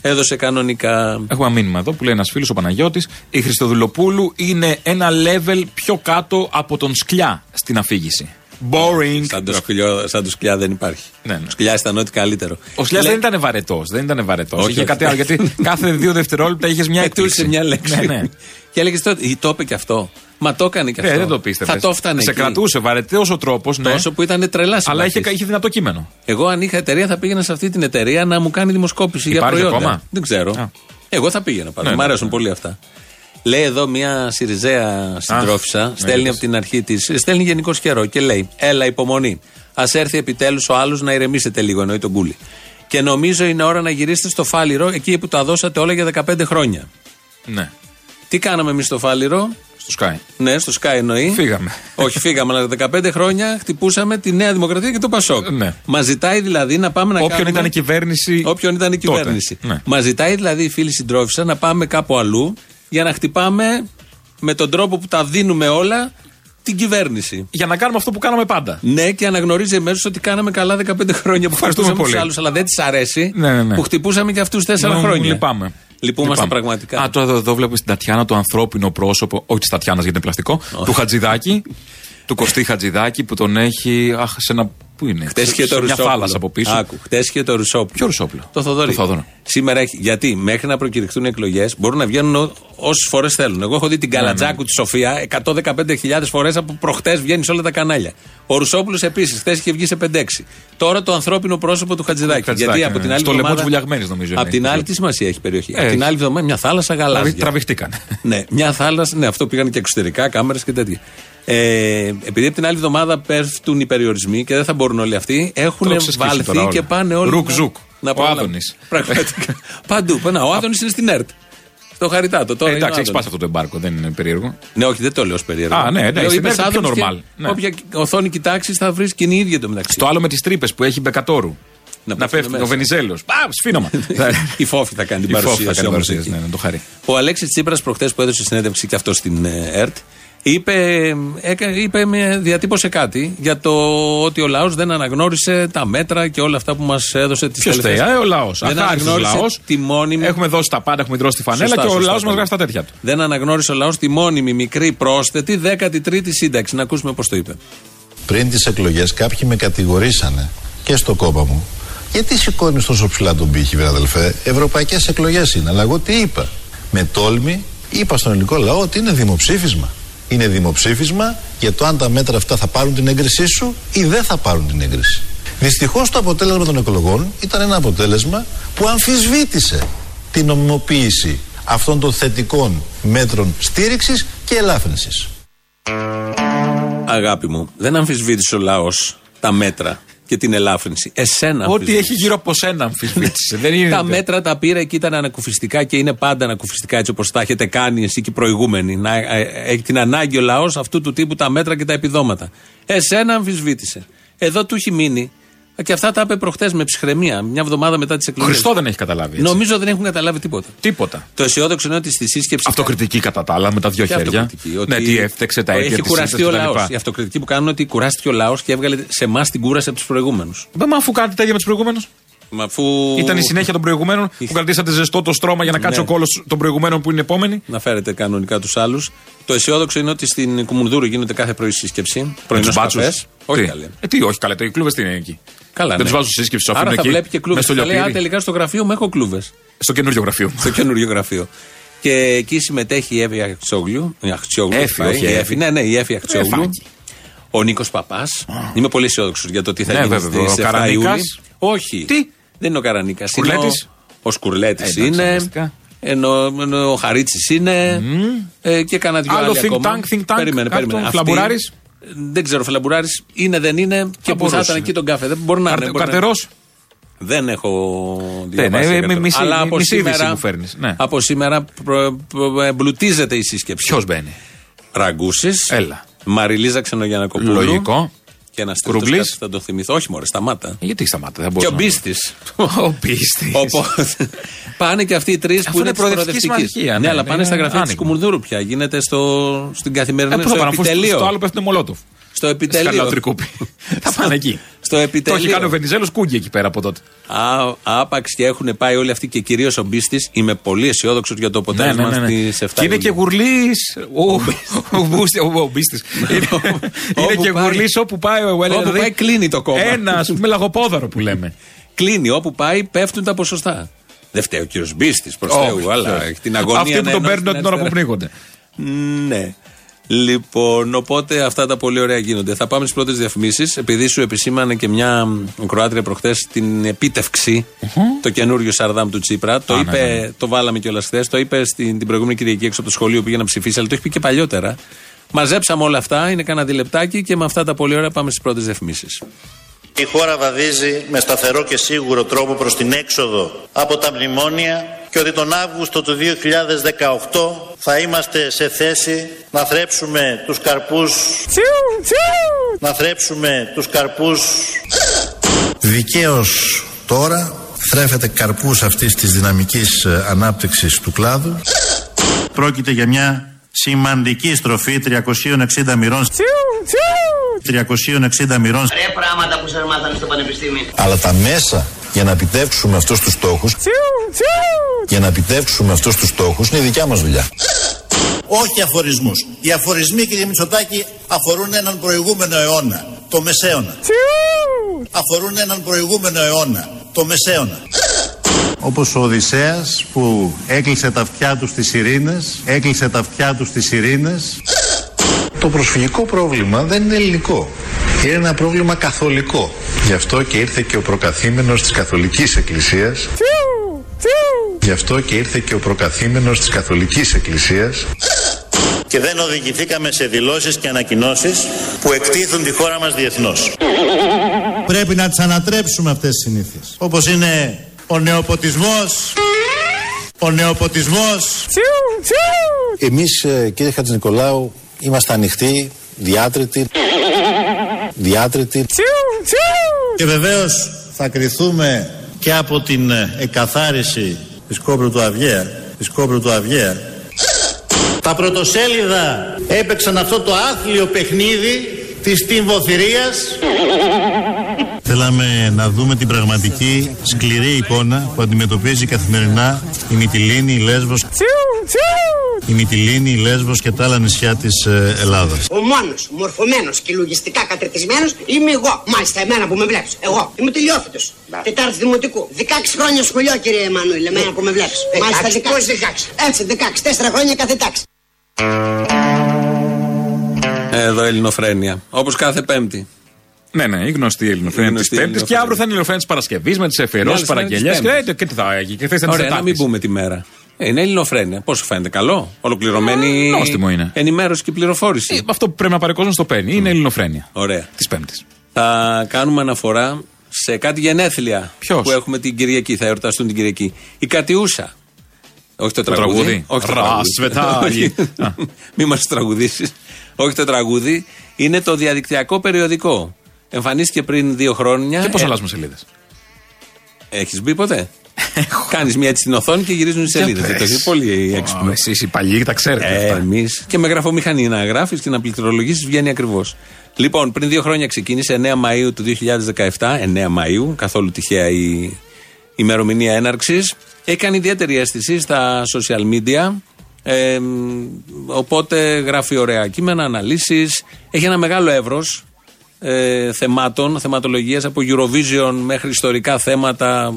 έδωσε κανονικά. Έχουμε ένα μήνυμα εδώ που λέει ένας φίλος ο Παναγιώτης. Η Χριστοδουλοπούλου είναι ένα level πιο κάτω από τον Σκλιά στην αφήγηση. Boring. Σαν το, σκυλιό, σαν το σκυλιά δεν υπάρχει. Ναι, ναι. Ο σκυλιάς ήταν ό,τι καλύτερο. Ο Σκλιά Λέει- δεν ήταν βαρετός. Δεν ήταν βαρετός. Όχι, Είχε όχι. κάτι άλλο. Γιατί κάθε δύο δευτερόλεπτα είχες μια Πετούσε έκπληξη. μια λέξη. Ναι, ναι. Και έλεγες τότε, «Ή το είπε και αυτό. Μα το έκανε και Ναι, αυτό. δεν το πίστευες. Θα το έφτανε. Σε εκεί. κρατούσε βαρετός ο τρόπος. Ναι. Τόσο που ήταν τρελά Αλλά είχε, συμπαθής. είχε δυνατό κείμενο. Εγώ αν είχα εταιρεία θα πήγαινα σε αυτή την εταιρεία να μου κάνει δημοσκόπηση για Υπάρχει προϊόντα. ακόμα; Δεν ξέρω. Α. Εγώ θα πήγαινα πάντα. Ναι, Μ' ναι, αρέσουν ναι. πολύ αυτά. Λέει εδώ μια Σιριζέα συντρόφισσα, στέλνει είδες. από την αρχή της, στέλνει γενικώ καιρό και λέει: Έλα, υπομονή. Α έρθει επιτέλους ο άλλος να ηρεμήσετε λίγο, εννοεί τον κούλι. Και νομίζω είναι ώρα να γυρίσετε στο φάληρο εκεί που τα δώσατε όλα για 15 χρόνια. Ναι. Τι κάναμε εμείς στο φάληρο, Στο Sky. ναι, στο Sky εννοεί. Φύγαμε. Όχι, φύγαμε, αλλά 15 χρόνια χτυπούσαμε τη Νέα Δημοκρατία και το Πασόκ. Ναι. Μας ζητάει δηλαδή να πάμε να Όποιον κάνουμε. ήταν η κυβέρνηση. Όποιον ήταν η τότε. κυβέρνηση. Ναι. Μας ζητάει δηλαδή η φίλη συντρόφισσα να πάμε κάπου αλλού για να χτυπάμε με τον τρόπο που τα δίνουμε όλα την κυβέρνηση. Για να κάνουμε αυτό που κάναμε πάντα. Ναι, και αναγνωρίζει εμέσως ότι κάναμε καλά 15 χρόνια που Ευχαριστούμε χτυπούσαμε τους πολύ. άλλους, αλλά δεν της αρέσει Ναι, ναι, ναι. που χτυπούσαμε και αυτούς 4 Μου- χρόνια. Λυπάμαι. Λυπούμαστε Λυπάμαι. πραγματικά. Α, τώρα εδώ, εδώ βλέπω στην Τατιάνα το ανθρώπινο πρόσωπο, όχι της Τατιάνας γιατί είναι πλαστικό, του Χατζηδάκη, του Κωστή Χατζηδάκη που τον έχει. Αχ, σε ένα. Πού είναι, Χτες σε- είχε σε το μια Ρουσόπουλο. θάλασσα από πίσω. Άκου, χτες είχε το Ρουσόπουλο. Ποιο Ρουσόπουλο; Το Θοδωρή. Το Θόδωρο. Σήμερα έχει. Γιατί μέχρι να προκηρυχθούν εκλογές μπορούν να βγαίνουν όσες φορές θέλουν. Εγώ έχω δει την Ναι, Καλατζάκου τη Σοφία 115.000 φορές από προχτές βγαίνει σε όλα τα κανάλια. Ο Ρουσόπουλος επίσης χθε είχε βγει σε 5-6. Τώρα το ανθρώπινο πρόσωπο του Χατζηδάκη. Χατζηδάκη, γιατί από ναι. την άλλη Στο λαιμό εβδομάδα- της Βουλιαγμένης, νομίζω είναι. Από την άλλη, τι σημασία έχει η περιοχή; Ε, από την έχει. άλλη εβδομάδα μια θάλασσα Δηλαδή γαλάζια. τραβηχτήκαν. Ναι, μια θάλασσα, ναι, αυτό πήγαν και εξωτερικά, κάμερες και τέτοια. Ε, επειδή από την άλλη εβδομάδα πέφτουν οι περιορισμοί και δεν θα μπορούν όλοι αυτοί, έχουν Το έχω ξεσκίσει βάλθει τώρα όλα. και πάνε όλοι. Ρουκ να- ζουκ. να Ο προλάβουν. Άδωνης. Πραγματικά. Παντού. Να, ο Άδωνης είναι στην ΕΡΤ. Στο χαριτάτο. Τώρα Ε, είναι ο εντάξει, έχεις Άδωνης. σπάσει αυτό το εμπάρκο, δεν είναι περίεργο. Ναι, όχι, δεν το λέω ως περίεργο. Α, ναι, ναι, Λέω, στην είπες ΕΡΤ πιο Άδωνης και normal, ναι. Όποια οθόνη κοιτάξεις θα βρεις και είναι η ίδια το μεταξύ. Το άλλο με τις τρύπες που έχει Μπεκατόρου. Να Να πέφτουν πέφτει μέσα. ο Βενιζέλος. Α, σφίνομα. Η Φόφη θα κάνει την Η Φόφη θα παρουσίαση κάνει όμως παρουσίαση, εκεί. ναι, ναι, το χαρεί. Ο Αλέξης Τσίπρας προχθές που έδωσε συνέντευξη και αυτός στην ε, ΕΡΤ, είπε, έκα- είπε με, διατύπωσε κάτι για το ότι ο λαός δεν αναγνώρισε τα μέτρα και όλα αυτά που μας έδωσε τις Ποιος φταίει, ε, ο λαός. Δεν Αχάριστο αναγνώρισε λαός. τη μόνιμη. Έχουμε δώσει τα πάντα, έχουμε δρώσει τη φανέλα Σωστά, και ο σωστά, λαός μας πολύ. γράφει τα τέτοια του. Δεν αναγνώρισε ο λαός τη μόνιμη μικρή πρόσθετη 13η σύνταξη. Να ακούσουμε πώς το είπε. Πριν τις εκλογές, κάποιοι με κατηγορήσανε και στο κόμμα μου. Γιατί σηκώνεις τόσο ψηλά τον πύχη, βρε αδελφέ; Ευρωπαϊκές εκλογές είναι. Αλλά εγώ τι είπα; Με τόλμη είπα στον ελληνικό λαό ότι είναι δημοψήφισμα. Είναι δημοψήφισμα για το αν τα μέτρα αυτά θα πάρουν την έγκρισή σου ή δεν θα πάρουν την έγκριση. Δυστυχώς το αποτέλεσμα των εκλογών ήταν ένα αποτέλεσμα που αμφισβήτησε την νομιμοποίηση αυτών των θετικών μέτρων στήριξης και ελάφρυνσης. Αγάπη μου, δεν αμφισβήτησε ο λαός τα μέτρα και την ελάφρυνση. Εσένα Ό,τι αμφισβήτησες. έχει γύρω από σένα αμφισβήτησες. Δεν είναι. Τα μέτρα τα πήρα και ήταν ανακουφιστικά και είναι πάντα ανακουφιστικά έτσι όπως τα έχετε κάνει εσύ και οι προηγούμενοι. Να ε, έχει την ανάγκη ο λαός αυτού του τύπου τα μέτρα και τα επιδόματα. Εσένα αμφισβήτησε. Εδώ του έχει μείνει. Και αυτά τα είπε προχτές με ψυχραιμία, μια εβδομάδα μετά τις Ο εκλογές. Χριστό δεν έχει καταλάβει. Έτσι. Νομίζω δεν έχουν καταλάβει τίποτα. Τίποτα. Το αισιόδοξο είναι ότι στη σύσκεψη. Αυτοκριτική κατά τα άλλα με τα δύο Και χέρια. αυτοκριτική, ότι Ναι, τι έφτεξε, τα αίτια Έχει της κουραστεί ο ήττας λαός. κτλ. Η αυτοκριτική που κάνουν είναι ότι κουράστηκε ο λαός και έβγαλε σε εμάς την κούραση από τους προηγούμενους. Μα αφού κάνετε τα ίδια με τους προηγούμενους. Μα αφού... Ήταν η συνέχεια των προηγουμένων που κρατήσατε ζεστό το στρώμα για να κάτσει Ναι. ο κόλος των προηγουμένων που είναι επόμενοι. Να φέρετε κανονικά τους άλλους. Το αισιόδοξο είναι ότι στην Κουμουνδούρου γίνεται κάθε πρωί σύσκεψη. Πρωινός τους μπάτσους. καφές. Όχι Τι; καλέ. Ε, τι, όχι καλέ, το οι κλούβες τι είναι εκεί; Καλά, Δεν ναι. τους βάζω σύσκεψη, τους Άρα αφήνω θα εκεί. βλέπει και κλούβες. μες στο Θα λέει, Α, λιοπύρι. τελικά στο γραφείο μου έχω κλούβες. Στο καινούριο γραφείο. στο καινούριο γραφείο. Και εκεί συμμετέχει η Εύη Αχτσόγλου. Η Αχτσόγλου, Έφη, πάει, όχι η Εύη. Έφη. Ναι, ναι, η Έφη Αχτσόγλου. Εφάκι. Ο Νίκος Παπάς. Είμαι πολύ αισιόδοξος για το τι θα Ναι, γίνει βέβαια, ο στις 7 Καρανίκας. Ιούλη. Όχι. Τι; Δεν είναι ο Καρανίκας. Σκουρλέτης; Ο Σκουρλέτης Ε, εντάξει, είναι. αναγκαστικά. Ενώ, ενώ ο Χαρίτσης είναι. Ε, και κανένα δυο Άλλο άλλοι think ακόμα. tank, think tank, Περίμενε, κάτω, περίμενε. Αυτοί- Φλαμπουράρης. Δεν ξέρω, Φλαμπουράρη είναι, δεν είναι. Και που θα μπορούσε. ήταν εκεί τον κάφε. Δεν μπορεί να είναι. μπορεί να- Καρτερός; δεν έχω Δεν, διαβάσει. ε, για με κατώ- μισή- Αλλά μη- από μισή είδηση σήμερα, μου φέρνεις, ναι. από σήμερα προ- προ- εμπλουτίζεται η σύσκεψη. Ποιος μπαίνει; Ραγκούσης. Έλα. Μαριλίζα Ξενογιανακοπούλου. Λογικό. Και ένα τρίτο Κρούγκλης. θα το θυμηθώ. Όχι, μωρέ, σταμάτα. Ε, Γιατί σταμάτα, δεν Και μπορούσα ο να- Μπίστης. Ο Μπίστης. Οπότε πάνε και αυτοί οι τρεις Αφού που είναι είναι της προοδευτική προοδευτικής. συμμαχία, Ναι, ναι, αλλά είναι πάνε στα γραφεία της άνοιγμα. Κουμουνδούρου πια. Γίνεται στο, στην καθημερινή Ε, πού θα στο πάνε, αφού στο- επιτελείο. στο άλλο πέφτουν Μολότοφ. Στο επιτελείο. Σκαλατρικούπι. Θα πάνε εκεί. Στο Το επιτελείο. έχει κάνει ο Βενιζέλος Κούγκη εκεί πέρα από τότε. Α, άπαξ και έχουν πάει όλοι αυτοί και κυρίως ο Μπίστης. Είμαι πολύ αισιόδοξος για το Ναι, ναι, αποτέλεσμα ναι, ναι. στις 7 Και είναι και Ιουλίου. γουρλής. Ο Μπούστη- ο- ο Μπίστης. Είναι είναι Όπου και πάει- γουρλής όπου πάει ο Όπου πάει κλείνει το κόμμα. Ένας με λαγοπόδαρο που λέμε. Κλείνει. Όπου πάει πέφτουν τα ποσοστά. Δεν φταίει ο κύριος Μπίστης προς Όχι, Θεού, αλλά όχι. έχει την αγωνία. Αυτοί που να τον ενώσει παίρνουν την την ώρα που αριστερά. πνίγονται. Ναι. Λοιπόν, οπότε αυτά τα πολύ ωραία γίνονται. Θα πάμε στις πρώτες διαφημίσεις. Επειδή σου επισήμανε και μια Κροάτρια προχθές την επίτευξη, το καινούριο Σαρδάμ του Τσίπρα. Το Α, είπε, ναι, ναι. το βάλαμε κιόλας χθες. Το είπε στην, την προηγούμενη Κυριακή έξω από το σχολείο που πήγε να ψηφίσει, αλλά το έχει πει και παλιότερα. Μαζέψαμε όλα αυτά, είναι κανένα διλεπτάκι και με αυτά τα πολύ ωραία πάμε στις πρώτες διαφημίσεις. Η χώρα βαδίζει με σταθερό και σίγουρο τρόπο προς την έξοδο από τα μνημόνια και ότι τον Αύγουστο του 2018 θα είμαστε σε θέση να θρέψουμε τους καρπούς να θρέψουμε τους καρπούς Δικαίως τώρα θρέφεται καρπούς αυτής της δυναμικής ε, ανάπτυξης του κλάδου. Πρόκειται για μια σημαντική στροφή 360 μοιρών 360 μοιρών Ρε πράγματα που σας μάθανε στο πανεπιστήμιο. Αλλά τα μέσα για να επιτεύξουμε αυτούς τους στόχους για να επιτεύξουμε αυτούς τους στόχους είναι η δικιά μας δουλειά. Όχι αφορισμούς. Οι αφορισμοί κύριε Μητσοτάκη αφορούν έναν προηγούμενο αιώνα, το Μεσαίωνα. Αφορούν έναν προηγούμενο αιώνα, το Μεσαίωνα. Όπως ο Οδυσσέας που έκλεισε τα αυτιά του στις ειρήνες, έκλεισε τα αυτιά του στις ειρήνες. Το προσφυγικό πρόβλημα δεν είναι ελληνικό. Είναι ένα πρόβλημα καθολικό. Γι' αυτό και ήρθε και ο προκαθήμενος της Καθολικής Εκκλησίας. Γι' αυτό και ήρθε και ο προκαθήμενος της Καθολικής Εκκλησίας. Και δεν οδηγηθήκαμε σε δηλώσεις και ανακοινώσεις που εκτίθουν τη χώρα μας διεθνώς. Πρέπει να τις ανατρέψουμε αυτές τις συνήθειες. Όπως είναι ο νεοποτισμός, ο νεοποτισμός, Εμείς ε, κύριε Χατζηνικολάου είμαστε ανοιχτοί, διάτρητοι, διάτρητοι. Και βεβαίως θα κριθούμε και από την ε, εκαθάριση της κόμπρου του Αυγαία, της κόμπρου του Αυγαία. Τα πρωτοσέλιδα έπαιξαν αυτό το άθλιο παιχνίδι της τυμβοθυρίας. Θέλαμε να δούμε την πραγματική σκληρή εικόνα που αντιμετωπίζει καθημερινά η Μυτιλίνη, η Λέσβος, η Μυτιλίνη, η Λέσβος και τα άλλα νησιά της ε, Ελλάδας. Ο μόνος μορφωμένος και λογιστικά κατερτισμένος είμαι εγώ. Μάλιστα, εμένα που με βλέπεις. Εγώ. Είμαι τελειόφυτος. Τετάρτη δημοτικού. 16 χρόνια σχολείο, κύριε Εμμανουήλ, εμένα που με βλέπεις. Μάλιστα, 16. Πώς 16. Έτσι, 16. Τέσσερα χρόνια κάθε τάξη. Εδώ Ελληνοφρένια. Όπως κάθε Πέμπτη. Ναι, ναι, η γνωστή ελληνοφρένεια της γνωστή Πέμπτης. Και ελληνοφρένεια. αύριο θα είναι η ελληνοφρένεια της Παρασκευής με τις εφηρώσει, άλλες μέρες παραγγελίε. της Και, Πέμπτης. ε, και τι θα έγινε. Και χθε ήταν τη Ωραία, να μην Τετάρτη. πούμε τη μέρα. Ε, Είναι Ελληνοφρένια. Πώς σου φαίνεται, καλό; Ολοκληρωμένη νόστιμο είναι. ενημέρωση και πληροφόρηση. Ε, Αυτό που πρέπει να πάρει ο κόσμος το παίρνει. Είναι ελληνοφρένεια Ωραία. της Πέμπτης. Θα κάνουμε αναφορά σε κάτι γενέθλια Ποιος; που έχουμε την Κυριακή. Θα εορταστούν την Κυριακή. Η Κατιούσα. Όχι το, Το τραγούδι. τραγούδι. Όχι το Ρα, τραγούδι. σβετάγι. Α. Μη μας τραγουδήσεις. Όχι το τραγούδι. Είναι το διαδικτυακό περιοδικό. Εμφανίστηκε πριν δύο χρόνια. Και πώς Ε, αλλάζουμε σελίδες; Έχεις μπει ποτέ; Κάνεις μια έτσι στην οθόνη και γυρίζουν οι σελίδες. πες. Το έχεις πολύ έξυπνο. Εσεί οι παλιοί τα ξέρετε. Ε, αυτά. Εμείς και με γραφομηχανή να γράφεις και να πληκτρολογήσεις βγαίνει ακριβώς. Λοιπόν, πριν δύο χρόνια ξεκίνησε, 9 Μαου του 2017, 9 Μαου, καθόλου τυχαία η ημερομηνία έναρξης. Έχει κάνει ιδιαίτερη αίσθηση στα social media. Ε, οπότε γράφει ωραία κείμενα, αναλύσεις. Έχει ένα μεγάλο εύρος ε, θεμάτων, θεματολογίας από Eurovision μέχρι ιστορικά θέματα,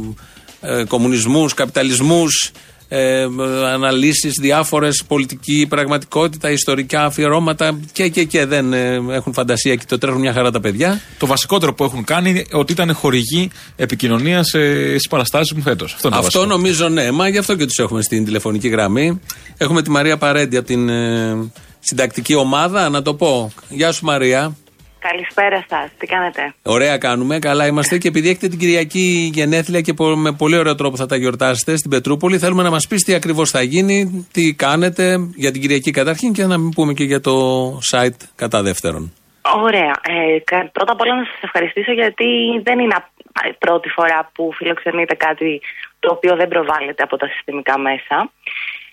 ε, κομμουνισμούς, καπιταλισμούς, ε, αναλύσεις διάφορες, πολιτική πραγματικότητα, ιστορικά αφιερώματα και και και δεν ε, έχουν φαντασία και το τρέχουν μια χαρά τα παιδιά. Το βασικότερο που έχουν κάνει είναι ότι ήταν χορηγοί επικοινωνίας στις παραστάσεις μου φέτος. Αυτό, είναι το Αυτό βασικό. νομίζω ναι, μα γι' αυτό και τους έχουμε στην τηλεφωνική γραμμή. Έχουμε τη Μαρία Παρέντη από την ε, συντακτική ομάδα, να το πω. Γεια σου Μαρία. Καλησπέρα σας, τι κάνετε; Ωραία κάνουμε, καλά είμαστε και επειδή έχετε την Κυριακή γενέθλια και πο- με πολύ ωραίο τρόπο θα τα γιορτάσετε στην Πετρούπολη, θέλουμε να μας πεις τι ακριβώς θα γίνει, τι κάνετε για την Κυριακή καταρχήν και να μην πούμε και για το site κατά δεύτερον. Ωραία. Ε, κα- πρώτα απ' όλα να σας ευχαριστήσω γιατί δεν είναι α- πρώτη φορά που φιλοξενείτε κάτι το οποίο δεν προβάλλεται από τα συστημικά μέσα.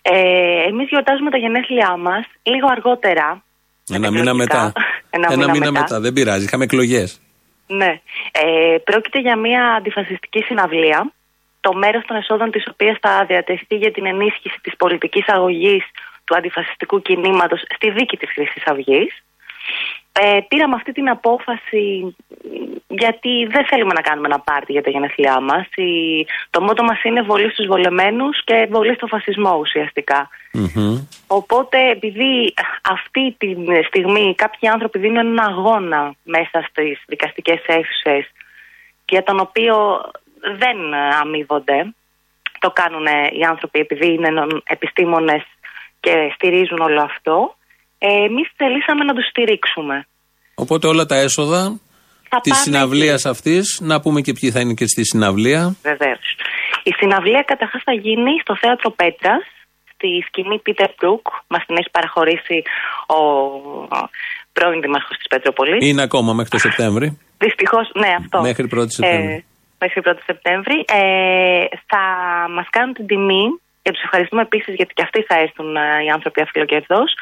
Ε, εμείς γιορτάζουμε τα γενέθλιά μας λίγο αργότερα. Ένα μήνα εκλογικά. μετά. Ένα μήνα μετά. Δεν πειράζει, είχαμε εκλογές. Ναι. Ε, πρόκειται για μια αντιφασιστική συναυλία, το μέρος των εσόδων της οποίας θα διατεθεί για την ενίσχυση της πολιτικής αγωγής του αντιφασιστικού κινήματος στη δίκη της Χρυσής Αυγής. Ε, πήραμε αυτή την απόφαση μ, γιατί δεν θέλουμε να κάνουμε ένα πάρτι για τα γενέθλιά μας. Η- το μότο μας είναι βολή στους βολεμένους και βολή στο φασισμό ουσιαστικά. Οπότε, επειδή αυτή τη στιγμή κάποιοι άνθρωποι δίνουν ένα αγώνα μέσα στις δικαστικές αίθουσες και για τον οποίο δεν αμείβονται, το κάνουν οι άνθρωποι επειδή είναι νο- επιστήμονες και στηρίζουν όλο αυτό, ε, εμείς θελήσαμε να τους στηρίξουμε. Οπότε όλα τα έσοδα Θα της πάνε συναυλίας αυτής, να πούμε και ποιοι θα είναι και στη συναυλία. Βεβαίως. Η συναυλία καταρχάς θα γίνει στο θέατρο Πέτρας, στη σκηνή Peter Brook. Μας την έχει παραχωρήσει ο πρώην Δήμαρχος της Πετροπολής. Είναι ακόμα μέχρι το Σεπτέμβρη. Δυστυχώς, ναι, αυτό. Μέχρι 1η Σεπτέμβρη. Ε, μέχρι 1η Σεπτέμβρη. Ε, θα μας κάνουν την τιμή και τους ευχαριστούμε επίσης γιατί και αυτοί θα έρθουν ε, οι άνθρωποι αφιλοκερδός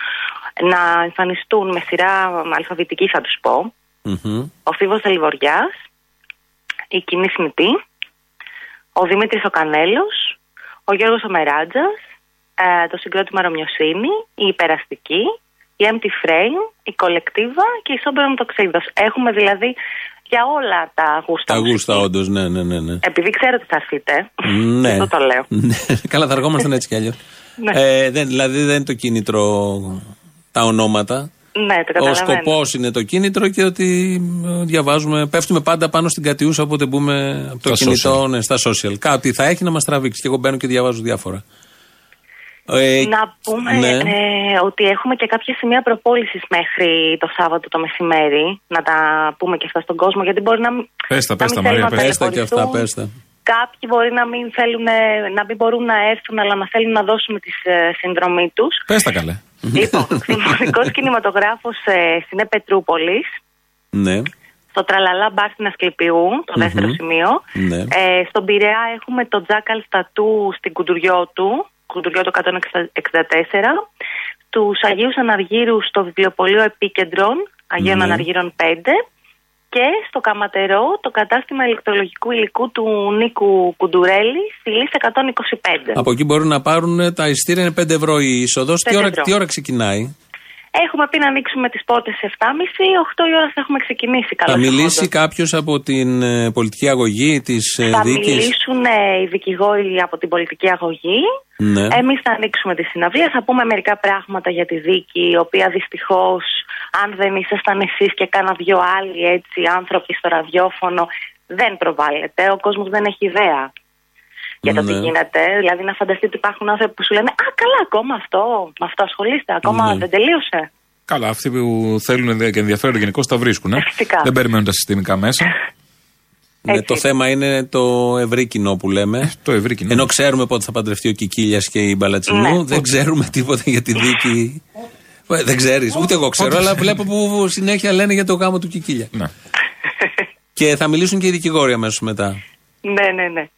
να εμφανιστούν με σειρά αλφαβητική, θα τους πω. Μμμ. Ο Φίβος Δελβοριάς, η Κοινή Σμητή, ο Δημήτρης ο Κανέλος, ο Γιώργος ο Μεράτζας, ε, το συγκρότημα Ρωμιοσύνη, η Υπεραστική, η Empty Frame, η Κολεκτίβα και η Σόμπερον Τοξίδος. Έχουμε δηλαδή για όλα τα γούστα Τα μουσικής. γούστα, όντως, ναι, ναι, ναι. ναι. Επειδή ξέρω ότι θα έρθετε, ναι. αυτό το λέω. Ναι, Καλά, θα αργόμασταν έτσι κι αλλιώς. Ναι. ε, δεν, δηλαδή δεν είναι το κίνητρο τα ονόματα. Ναι, το Ο καταλαβαίνω. σκοπός είναι το κίνητρο και ότι ε, διαβάζουμε, πέφτουμε πάντα πάνω στην κατιούσα όποτε μπούμε από το Στα κινητό ναι, στα social. Κάτι θα έχει να μας τραβήξει. Και εγώ μπαίνω και διαβάζω διάφορα. Ε, Να πούμε ναι. ε, ότι έχουμε και κάποια σημεία προπόλησης μέχρι το Σάββατο το μεσημέρι. Να τα πούμε και αυτά στον κόσμο, γιατί μπορεί να μην. Πες τα, να πες μην τα, θέλουν Μαρία, να πες Πες τα και αυτά, ταλαιπωρηθούν. πες τα. Κάποιοι μπορεί να μην θέλουν, να μην μπορούν να έρθουν, αλλά να θέλουν να δώσουμε τη ε, συνδρομή τους. Πες τα καλέ. λοιπόν, Δημοτικό Κινηματογράφος ε, στην Πετρούπολης, Ναι. στο Τραλαλά Μπαρ στην Ασκληπιού, το δεύτερο σημείο. Ναι. Ε, στον Πειραιά έχουμε το Τζάκαλ Στατού στην Κουντουριώτου, Κουντουριώτου 164. Τους Αγίους Αναργύρους στο Βιβλιοπωλείο Επίκεντρων, Αγίων Ναι. Αναργύρων 5. Και στο Καματερό το κατάστημα ηλεκτρολογικού υλικού του Νίκου Κουντουρέλη στη λίστα 125. Από εκεί μπορούν να πάρουν ε, τα ειστήρια, είναι 5 ευρώ η είσοδος. Τι, Πέντε ώρα- ευρώ. τι ώρα ξεκινάει, Έχουμε πει να ανοίξουμε τις πόρτες σε 7.30, 8 η ώρα θα έχουμε ξεκινήσει. Θα καλώς μιλήσει εχόντως. κάποιος από την ε, πολιτική αγωγή της Θα δίκης; μιλήσουν ε, οι δικηγόροι από την πολιτική αγωγή. Ναι. Εμείς θα ανοίξουμε τη συναυλία, θα πούμε μερικά πράγματα για τη δίκη, η οποία δυστυχώς αν δεν ήσασταν εσείς και κάνα δυο άλλοι έτσι άνθρωποι στο ραδιόφωνο δεν προβάλλεται. Ο κόσμος δεν έχει ιδέα για το τι Ναι. γίνεται. Δηλαδή να φανταστείτε ότι υπάρχουν άνθρωποι που σου λένε «Α, καλά, ακόμα αυτό, με αυτό ασχολείστε, ακόμα Ναι. δεν τελείωσε». Καλά, αυτοί που θέλουν και ενδιαφέρονται γενικώ τα βρίσκουν. Ε. Φυσικά. Δεν περιμένουν τα συστημικά μέσα. Ναι, το θέμα είναι το ευρύ κοινό που λέμε. το ευρύ κοινό. Ενώ ξέρουμε πότε θα παντρευτεί ο Κικίλιας και η Μπαλατσινού, Ναι. δεν ξέρουμε τίποτα για τη δίκη. Ε, Δεν ξέρεις, ούτε εγώ ξέρω, αλλά βλέπω που συνέχεια λένε για το γάμο του Κικίλια. Ναι. Και θα μιλήσουν και οι δικηγόροι αμέσως μετά. Ναι, ναι, ναι.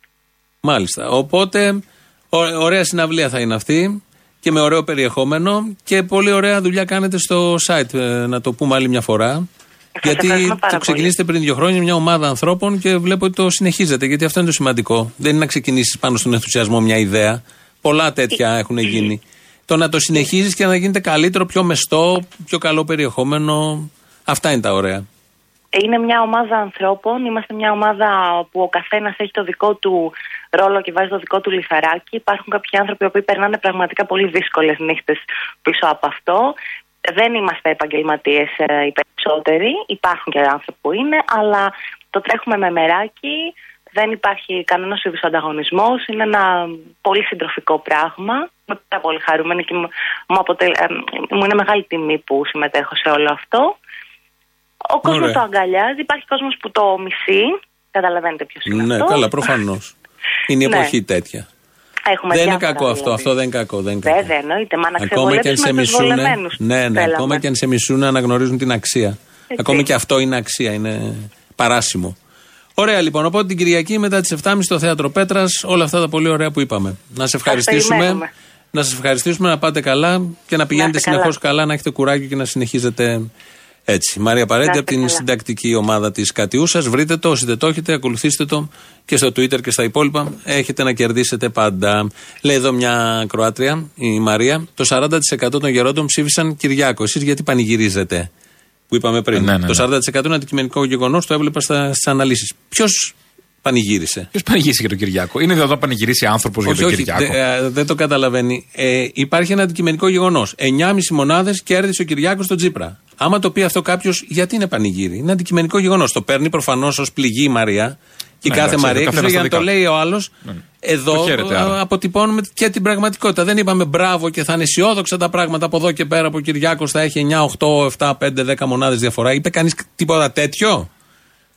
Μάλιστα. Οπότε, ω- ωραία συναυλία θα είναι αυτή και με ωραίο περιεχόμενο και πολύ ωραία δουλειά κάνετε στο site. ε, να το πούμε άλλη μια φορά. Γιατί ευχαριστούμε πάρα το πολύ. ξεκινήσετε πριν δύο χρόνια μια ομάδα ανθρώπων και βλέπω ότι το συνεχίζετε. Γιατί αυτό είναι το σημαντικό. Δεν είναι να ξεκινήσεις πάνω στον ενθουσιασμό μια ιδέα. Πολλά τέτοια έχουν γίνει. Το να το συνεχίζεις και να γίνεται καλύτερο, πιο μεστό, πιο καλό περιεχόμενο. Αυτά είναι τα ωραία. Είναι μια ομάδα ανθρώπων, είμαστε μια ομάδα που ο καθένας έχει το δικό του ρόλο και βάζει το δικό του λιθαράκι. Υπάρχουν κάποιοι άνθρωποι που περνάνε πραγματικά πολύ δύσκολες νύχτες πίσω από αυτό. Δεν είμαστε επαγγελματίες οι περισσότεροι. Υπάρχουν και άνθρωποι που είναι, αλλά το τρέχουμε με μεράκι. Δεν υπάρχει κανένας είδους ανταγωνισμός. Είναι ένα πολύ συντροφικό πράγμα. Είμαι πάρα πολύ χαρούμενη και μου, μου, αποτελ- ε, μου είναι μεγάλη τιμή που συμμετέχω σε όλο αυτό. Ο κόσμος Ωραία. το αγκαλιάζει. Υπάρχει κόσμος που το μισεί. Καταλαβαίνετε ποιος είναι Ναι, αυτό. καλά, προφανώς. Είναι η Ναι. εποχή τέτοια. Έχουμε δεν είναι διάφορα κακό αυτό. δηλαδή. Αυτό δεν είναι κακό. Δεν είναι κακό. Βέβαια, εννοείται. Μα να Ακόμα και αν σε ξεβολέψουμε τους μισούν. βολεμένους. Ναι, ναι, θέλαμε. ακόμα και αν σε μισούν, αναγνωρίζουν την αξία. Ακόμα και αυτό είναι αξία, είναι παράσιμο. Ωραία λοιπόν. Οπότε την Κυριακή μετά τις 7.30 στο θέατρο Πέτρας, όλα αυτά τα πολύ ωραία που είπαμε. Να σε ευχαριστήσουμε. περιμένουμε. Να σας ευχαριστήσουμε να πάτε καλά και να πηγαίνετε είστε καλά. συνεχώς καλά. να έχετε κουράγιο και να συνεχίζετε έτσι. Μαρία Παρέντη Να από είστε την καλά. συντακτική ομάδα της Κατιούσα. Βρείτε το, όσοι δεν το έχετε, ακολουθήστε το και στο Twitter και στα υπόλοιπα. Έχετε να κερδίσετε πάντα. Λέει εδώ μια Κροάτρια, η Μαρία, το 40% των γερόντων ψήφισαν Κυριάκο. Εσείς γιατί πανηγυρίζετε, που είπαμε πριν; Ναι, ναι, Το 40% είναι αντικειμενικό γεγονός, το έβλεπα στις αναλύσεις. Ποιος πανηγύρισε; Ποιος πανηγύρισε για τον Κυριάκο; Είναι δυνατόν να πανηγυρίσει άνθρωπος για Όχι, τον όχι, Κυριάκο. δε- ε, δεν το καταλαβαίνει. Ε, υπάρχει ένα αντικειμενικό γεγονός. 9,5 μονάδες κέρδισε ο Κυριάκος στον Τζίπρα. Άμα το πει αυτό κάποιος, γιατί είναι πανηγύρι; Είναι αντικειμενικό γεγονός. Το παίρνει προφανώς ως πληγή η Μαρία. Και η Ναι, κάθε εντάξει, Μαρία. ο Και καθένας για τα να το δικά λέει ο άλλος, Το εδώ χαίρεται, ε, άρα. αποτυπώνουμε και την πραγματικότητα. Δεν είπαμε μπράβο και θα είναι αισιόδοξα τα πράγματα από εδώ και πέρα που ο Κυριάκος θα έχει 9, 8, 7, 5, 10 μονάδες διαφορά. Είπε κανείς τίποτα τέτοιο;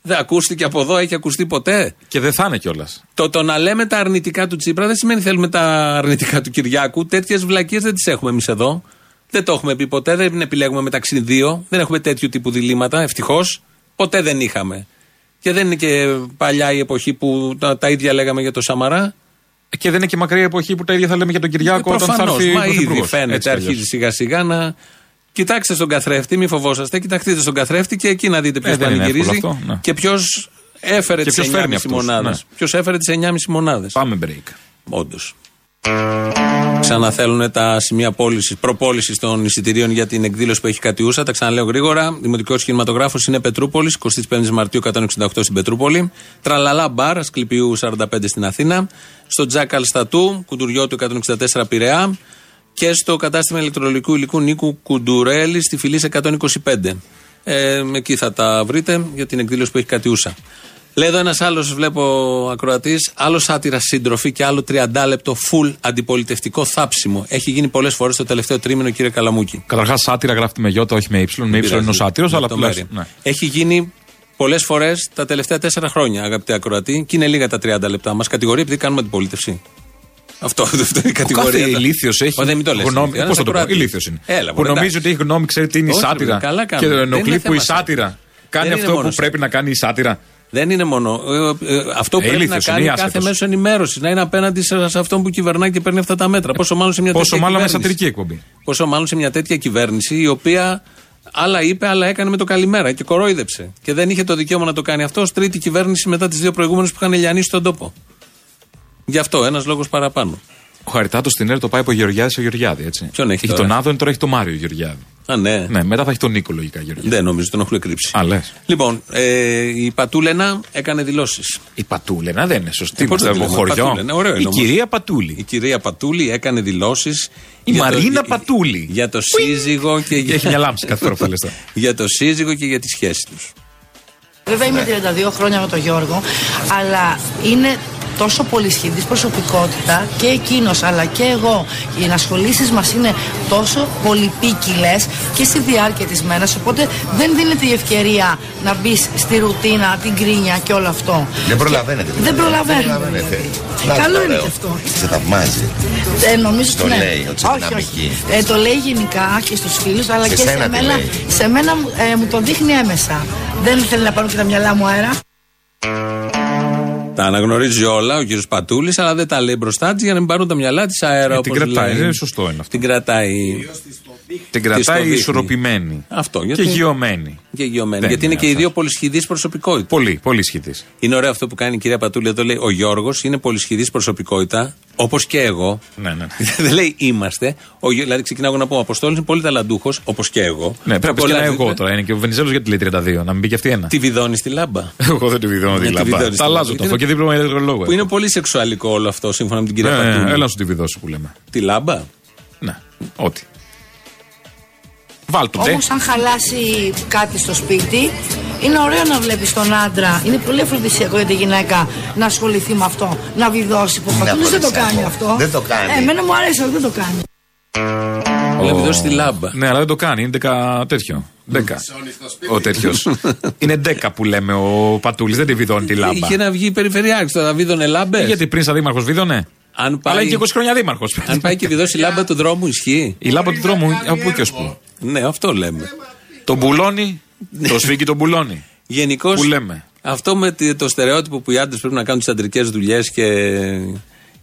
Δεν ακούστηκε από εδώ, έχει ακουστεί ποτέ; Και δεν θα είναι κιόλας. Το, το να λέμε τα αρνητικά του Τσίπρα δεν σημαίνει θέλουμε τα αρνητικά του Κυριάκου. Τέτοιες βλακίες δεν τις έχουμε εμείς εδώ. Δεν το έχουμε πει ποτέ. Δεν επιλέγουμε μεταξύ δύο. Δεν έχουμε τέτοιου τύπου διλήμματα. Ευτυχώς. Ποτέ δεν είχαμε. Και δεν είναι και παλιά η εποχή που τα, τα ίδια λέγαμε για το Σαμαρά. Και δεν είναι και μακριά η εποχή που τα ίδια θα λέμε για τον Κυριάκο όταν θα Προφανώς, έρθει. Μα ήδη πρωθυπουργός. φαίνεται, Έτσι κι αλλιώς. αρχίζει σιγά σιγά να. Κοιτάξτε στον καθρέφτη, μην φοβόσαστε. Κοιταχτείτε στον καθρέφτη και εκεί να δείτε ποιος Ε, δεν είναι πανηγυρίζει εύκολο αυτό, ναι. και ποιος έφερε Και τις ποιος φέρνει 9,5 αυτούς, μονάδες. ναι. Ποιος έφερε τις 9,5 μονάδες. Πάμε break. Όντως. Ξαναθέλουν τα σημεία πώλησης, προπόλησης των εισιτηρίων για την εκδήλωση που έχει κατιούσα. Τα ξαναλέω γρήγορα. Δημοτικός κινηματογράφος είναι Πετρούπολης, 25 Μαρτίου 168 στην Πετρούπολη. Τραλαλά μπαρ, Ασκληπιού 45 στην Αθήνα. Στο Τζάκαλ Στατού, Κουντουριώτου 164 Πειραιά. Και στο κατάστημα ηλεκτρολογικού υλικού Νίκου Κουντουρέλη στη Φιλής 125. Ε, εκεί θα τα βρείτε για την εκδήλωση που έχει κατιούσα. Λέει εδώ ένας άλλος, βλέπω ακροατής, άλλο σάτυρα σύντροφη και άλλο 30 λεπτό full αντιπολιτευτικό θάψιμο. Έχει γίνει πολλές φορές το τελευταίο τρίμηνο, κύριε Καλαμούκη. Καταρχάς, σάτυρα γράφεται με γιώτα, όχι με ύψιλον. Με ύψιλον είναι ο σάτυρος, αλλά Λεπτομέρεια. τουλάχιστον. ναι. Έχει γίνει πολλές φορές τα τελευταία τέσσερα χρόνια, αγαπητέ ακροατή, και είναι λίγα τα 30 λεπτά. Μας κατηγορεί επειδή κάνουμε αντιπολίτευση. Αυτό, αυτό είναι η Ο κατηγορία. κάθε ηλίθιος έχει Ω, δεν μην το λες, γνώμη. ένας Πώς θα το πω, ακροατής. ηλίθιος είναι. Έλα, που μωρέ, νομίζει εντάξει. ότι έχει γνώμη, ξέρει τι είναι η Όχι, σάτυρα. ρε, καλά Και κάνουμε. Δεν ενοχλεί είναι που η θέμα σάτυρα κάνει Δεν είναι αυτό μόνος που πρέπει να κάνει η σάτυρα. Δεν είναι μόνο. Ε, ε, αυτό που Ε, πρέπει να ηλίθιος είναι κάνει ή κάθε άσχετος. μέσο ενημέρωσης. Να είναι απέναντι σε, σε αυτόν που κυβερνάει και παίρνει αυτά τα μέτρα. Πόσο μάλλον σε μια Πόσο τέτοια μάλλον με κυβέρνηση. σατυρική εκπομπή. Πόσο μάλλον σε μια τέτοια κυβέρνηση η οποία άλλα είπε, άλλα έκανε με το καλημέρα και κορόιδεψε. Και δεν είχε το δικαίωμα να το κάνει αυτό ως τρίτη κυβέρνηση μετά τις δύο προηγούμενες που είχαν λιανίσει τον τόπο. Γι' αυτό ένας λόγος παραπάνω. Ο Χαριτάτος στην ΕΡ το πάει από Γεωργιάδης σε Γεωργιάδη, έτσι. Ποιον έχει Έχει τώρα; τον Άδωνη, τώρα έχει τον Μάριο Γεωργιάδη. Α, ναι. Ναι, μετά θα έχει τον Νίκο λογικά Γεωργιάδη. Δεν νομίζω, τον έχουν κρύψει. Α, λες. Λοιπόν, ε, η Πατούλενα έκανε δηλώσεις. Η Πατούλενα δεν είναι σωστή. Ε, πώς Είμαστε δεν από τη λέμε, χωριό. Πατούλενα, ωραίο Η είναι όμως. κυρία Πατούλη. Η κυρία Πατούλη έκανε δηλώσεις. Η Μαρίνα Πατούλη. Για το σύζυγο και για. Έχει μια λάμψη κάθε φορά που θα λες τώρα. για το σύζυγο και για τη σχέση τους. Βέβαια είμαι 32 χρόνια με τον Γιώργο, αλλά είναι τόσο πολυσχηδής προσωπικότητα και εκείνος αλλά και εγώ. Οι ενασχολήσεις μας είναι τόσο πολυπίκυλες και στη διάρκεια της μέρας, οπότε δεν δίνεται η ευκαιρία να μπεις στη ρουτίνα, την κρίνια και όλο αυτό. Δεν προλαβαίνετε. Δεν προλαβαίνουμε. προλαβαίνετε. δηλαδή. Να, Καλό το είναι ωραίο. και αυτό. Σε θαυμάζει. Ε, νομίζω Το ότι ναι. λέει, ότι όχι, δυναμική. όχι. Ε, το λέει γενικά και στους φίλους, αλλά Σε και σε σένα τι μένα, λέει; σε μένα ε, μου το δείχνει έμεσα. Δεν θέλει να πάρω και τα μυαλά μου αέρα. Τα αναγνωρίζει όλα ο κύριος Πατούλης, αλλά δεν τα λέει μπροστά της για να μην πάρουν τα μυαλά της αέρα. Ε, την όπως κρατάει, λέει. είναι σωστό είναι αυτό. Την κρατάει. Την στο κρατάει δείχνει. ισορροπημένη. Αυτό. Και γειωμένη. Και γειωμένη. Δεν Γιατί είναι είναι και οι αυτό. δύο πολυσχηδείς προσωπικότητα. Πολύ, πολύ σχητή. Είναι ωραίο αυτό που κάνει η κυρία Πατούλη. Εδώ λέει ο Γιώργος είναι πολυσχηδής προσωπικότητα, όπως και εγώ. Ναι, ναι. δεν λέει είμαστε. Ο, Γιώ- δηλαδή ξεκινάω να πω: Ο Αποστόλης είναι πολύ ταλαντούχος, όπως και εγώ. Ναι, πρέπει να πεις Πολλά και ένα δίπλα. εγώ τώρα. Είναι και ο Βενιζέλος γιατί λέει 32. Να μην πει και αυτή ένα. Τη βιδώνει στη λάμπα. Εγώ δεν τη βιδώνω Ναι, τη τη λάμπα. βιδώνεις Τα τη αλλάζω λάμπα. το αυτό και δίπλωμα ηλεκτρολόγο. Που είναι πολύ σεξουαλικό όλο αυτό σύμφωνα με την κυρία Ναι, Πατούλη. έλα να σου τη βιδώσω που λέμε. Τη λάμπα; Ναι, ό,τι. Βάλ το ντε. Όμω, αν χαλάσει κάτι στο σπίτι, είναι ωραίο να βλέπεις τον άντρα. Είναι πολύ αφροδισιακό για τη γυναίκα να ασχοληθεί με αυτό. Να βιδώσει. Που ο Πατούλης δεν το κάνει αυτό. Δεν το κάνει. Ε, εμένα μου αρέσει, αλλά δεν το κάνει. Να βιδώσει τη λάμπα. Ναι, αλλά δεν το κάνει. Είναι 10 τέτοιο. 10. Ο τέτοιος. είναι 10 που λέμε ο Πατούλης. Δεν τη βιδώνει τη λάμπα. Είχε να βγει περιφερειάρχη, τώρα βίδωνε λάμπες. Γιατί πριν σαν δήμαρχος βίδωνε. Αν πάει, Αλλά είναι και 20 χρόνια δήμαρχος. αν πάει και βιδώσει λάμπα του δρόμου, ισχύει. Η λάμπα του δρόμου από πού και ως πού. Ναι, αυτό λέμε. Το μπουλόνι, το σφίγγι το μπουλόνι. Γενικώς. Που λέμε. Αυτό με τη- το στερεότυπο που οι άντρες πρέπει να κάνουν τις αντρικές δουλειές και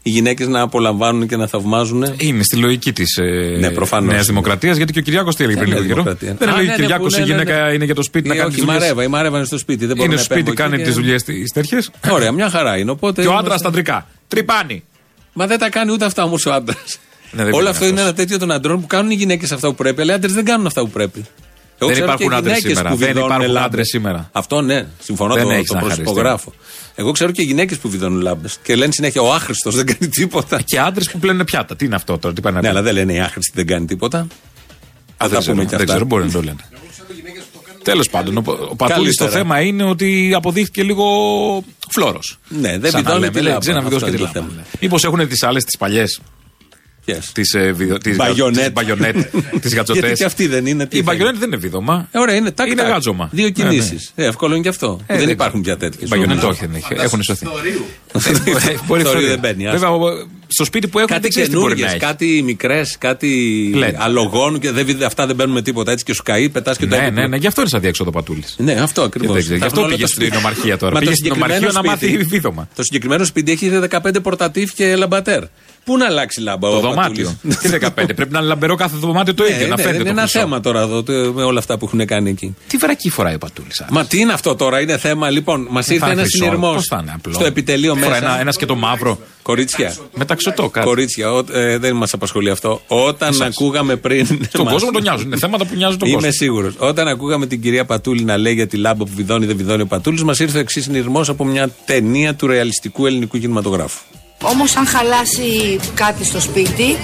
οι γυναίκες να απολαμβάνουν και να θαυμάζουν. Είναι στη λογική της Ναι, προφανώς. Νέας Δημοκρατίας, γιατί και ο Κυριάκος τι έλεγε Ποια πριν λίγο Νέα καιρό; Δημοκρατία; Δεν Α, έλεγε ναι, ο ναι, Κυριάκος που η ναι, ναι, γυναίκα ναι. είναι για το σπίτι να Ε, κάνει όχι, τι η δουλειές. Μαρέβα, η Μαρέβα είναι στο σπίτι. Δεν μπορεί Είναι να στο σπίτι, επέμβει κάνει εκεί τις και- δουλειέ τέτοιες. Ωραία, μια χαρά είναι. Οπότε Και ο είμαστε- άντρας τα αντρικά. Τρυπάνι. Μα δεν τα κάνει ούτε αυτά όμως ο άντρας. Ναι, δεν Όλο είναι αυτό είναι ένα τέτοιο των αντρών που κάνουν οι γυναίκες αυτά που πρέπει, αλλά οι άντρες δεν κάνουν αυτά που πρέπει. Εγώ Δεν ξέρω υπάρχουν και άντρες γυναίκες σήμερα. που Δεν βιδώνουν υπάρχουν λάμπες. άντρες σήμερα. Αυτό ναι, συμφωνώ, Δεν το, έχεις το να χαριστεί. προσυπογράφω. Εγώ ξέρω και γυναίκες που βιδώνουν λάμπες και λένε συνέχεια ο άχρηστος δεν κάνει τίποτα. Και άντρες που πλένουν πιάτα. Τι είναι αυτό τώρα, τι πάνε να Ναι, πει; αλλά δεν λένε η άχρηστη δεν κάνει τίποτα. Α, θα δεν τα πούμε ξέρω, και δεν αυτά. ξέρω, μπορεί να το λένε. Τέλος πάντων, ο, ο Πατούλης το Καλύτερα. θέμα είναι ότι αποδείχθηκε λίγο φλόρο. Ναι, δεν βιδώνει τη λάμπα. Δεν να βιδώσει Αυτό και τη είναι το λάμπα. θέμα. Μήπως έχουν τις άλλες τις παλιές; Ποιες; Τι ε, βιδο- τις Μπαγιονέτ. τις μπαγιονέτ, τι γατζωτέ. Γιατί και αυτή δεν είναι. τι Η θα μπαγιονέτ δεν είναι βίδωμα. Ε, Ωραία, είναι τάκ, Είναι τάκ. γάτζωμα. Δύο Ναι, κινήσεις. εύκολο είναι και αυτό. Ε, δεν δεν υπάρχουν ξέρω. πια τέτοιες. Μπαγιονέτ όχι, δεν έχει. Έχουν σωθεί. Μπορεί Θωρίου φθορείο. δεν μπαίνει, Βέβαια, ο- στο σπίτι που έχουν Κάτι δεν ξέρεις τι μπορεί να καινούργιες, έχει. κάτι μικρές, κάτι Λένε. αλογών και δεν, βιδ- αυτά δεν μπαίνουν με τίποτα. Έτσι και σου καεί, πετάς και το Ναι, έπιπλο. ναι, ναι, γι' αυτό είναι σαν διέξοδο πατούλης. Ναι, αυτό ακριβώς. δεν ξέρω, γι' αυτό πήγε στην ομαρχία τώρα. Πήγε στην ομαρχία να μάθει βίδωμα. Το συγκεκριμένο σπίτι έχει 15 πορτατίφ και λαμπατέρ. Πού να αλλάξει λάμπα, Το ο δωμάτιο. Πατούλης. Τι 15. Πρέπει να είναι λαμπερό κάθε δωμάτιο το Ναι, ίδιο. Να ναι, φαίνεται Είναι το ένα χρυσό. θέμα τώρα εδώ το- με όλα αυτά που έχουν κάνει εκεί. Τι βρακή φοράει ο Πατούλης. Μα τι είναι αυτό τώρα, είναι θέμα λοιπόν. Μας ήρθε ένας συνειρμός Πώς θα είναι απλό; στο επιτελείο Φοράει μέσα. Ένα, ένας και το μαύρο; Κορίτσια. Μεταξωτό κάτι. Κορίτσια, ο- ε, δεν μας απασχολεί αυτό. Όταν Εσάς. ακούγαμε πριν. Τον Μας- κόσμο τον νοιάζουν. Είναι θέματα που νοιάζουν τον Είμαι κόσμο. σίγουρος. Όταν ακούγαμε την κυρία Πατούλη να λέει για τη λάμπα που βιδώνει δεν βιδώνει ο Πατούλης, μας ήρθε ο εξής συνειρμός από μια ταινία του ρεαλιστικού ελληνικού κινηματογράφου. Όμως, αν χαλάσει κάτι στο σπίτι,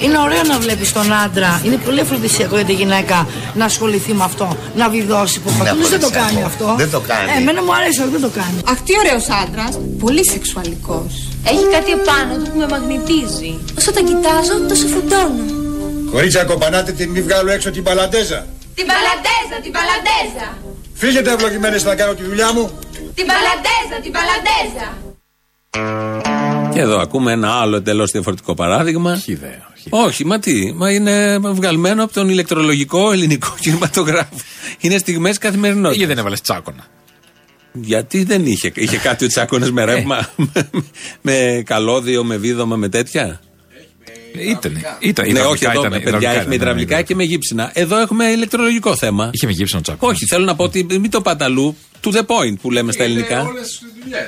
είναι ωραίο να βλέπεις τον άντρα. Είναι πολύ αφροδισιακό για τη γυναίκα να ασχοληθεί με αυτό. Να βιδώσει. Που ο Πατούλης δεν το κάνει αυτό. Δεν το κάνει. Ε, εμένα μου αρέσει, αλλά δεν το κάνει. Αχ, τι ωραίος άντρας. Πολύ σεξουαλικός. Έχει κάτι επάνω του που με μαγνητίζει. Όσο τον κοιτάζω, τόσο φουντώνω. Κορίτσια, κοπανάτε την μη βγάλω έξω την παλαντέζα. Την παλαντέζα, την παλαντέζα. Φύγετε ευλογημένες να κάνω τη δουλειά μου. Την παλαντέζα, την παλαντέζα. Και εδώ ακούμε ένα άλλο εντελώς διαφορετικό παράδειγμα. Όχι ιδέα. Όχι, μα τι. Μα είναι βγαλμένο από τον ηλεκτρολογικό ελληνικό κινηματογράφο. Είναι στιγμές καθημερινότητας. Γιατί δεν έβαλες τσάκωνα; Γιατί δεν είχε. Είχε κάτι ο τσάκονε με ρεύμα, με, με καλώδιο, με βίδωμα, με τέτοια; Ήταν. Ήταν. ναι, όχι εδώ, με παιδιά, έχει με υδραυλικά και με γύψινα. Εδώ έχουμε ηλεκτρολογικό θέμα. Είχε με γύψινο τσάκωνας. Όχι, θέλω να πω ότι μην το παταλού, to the point που λέμε στα ελληνικά.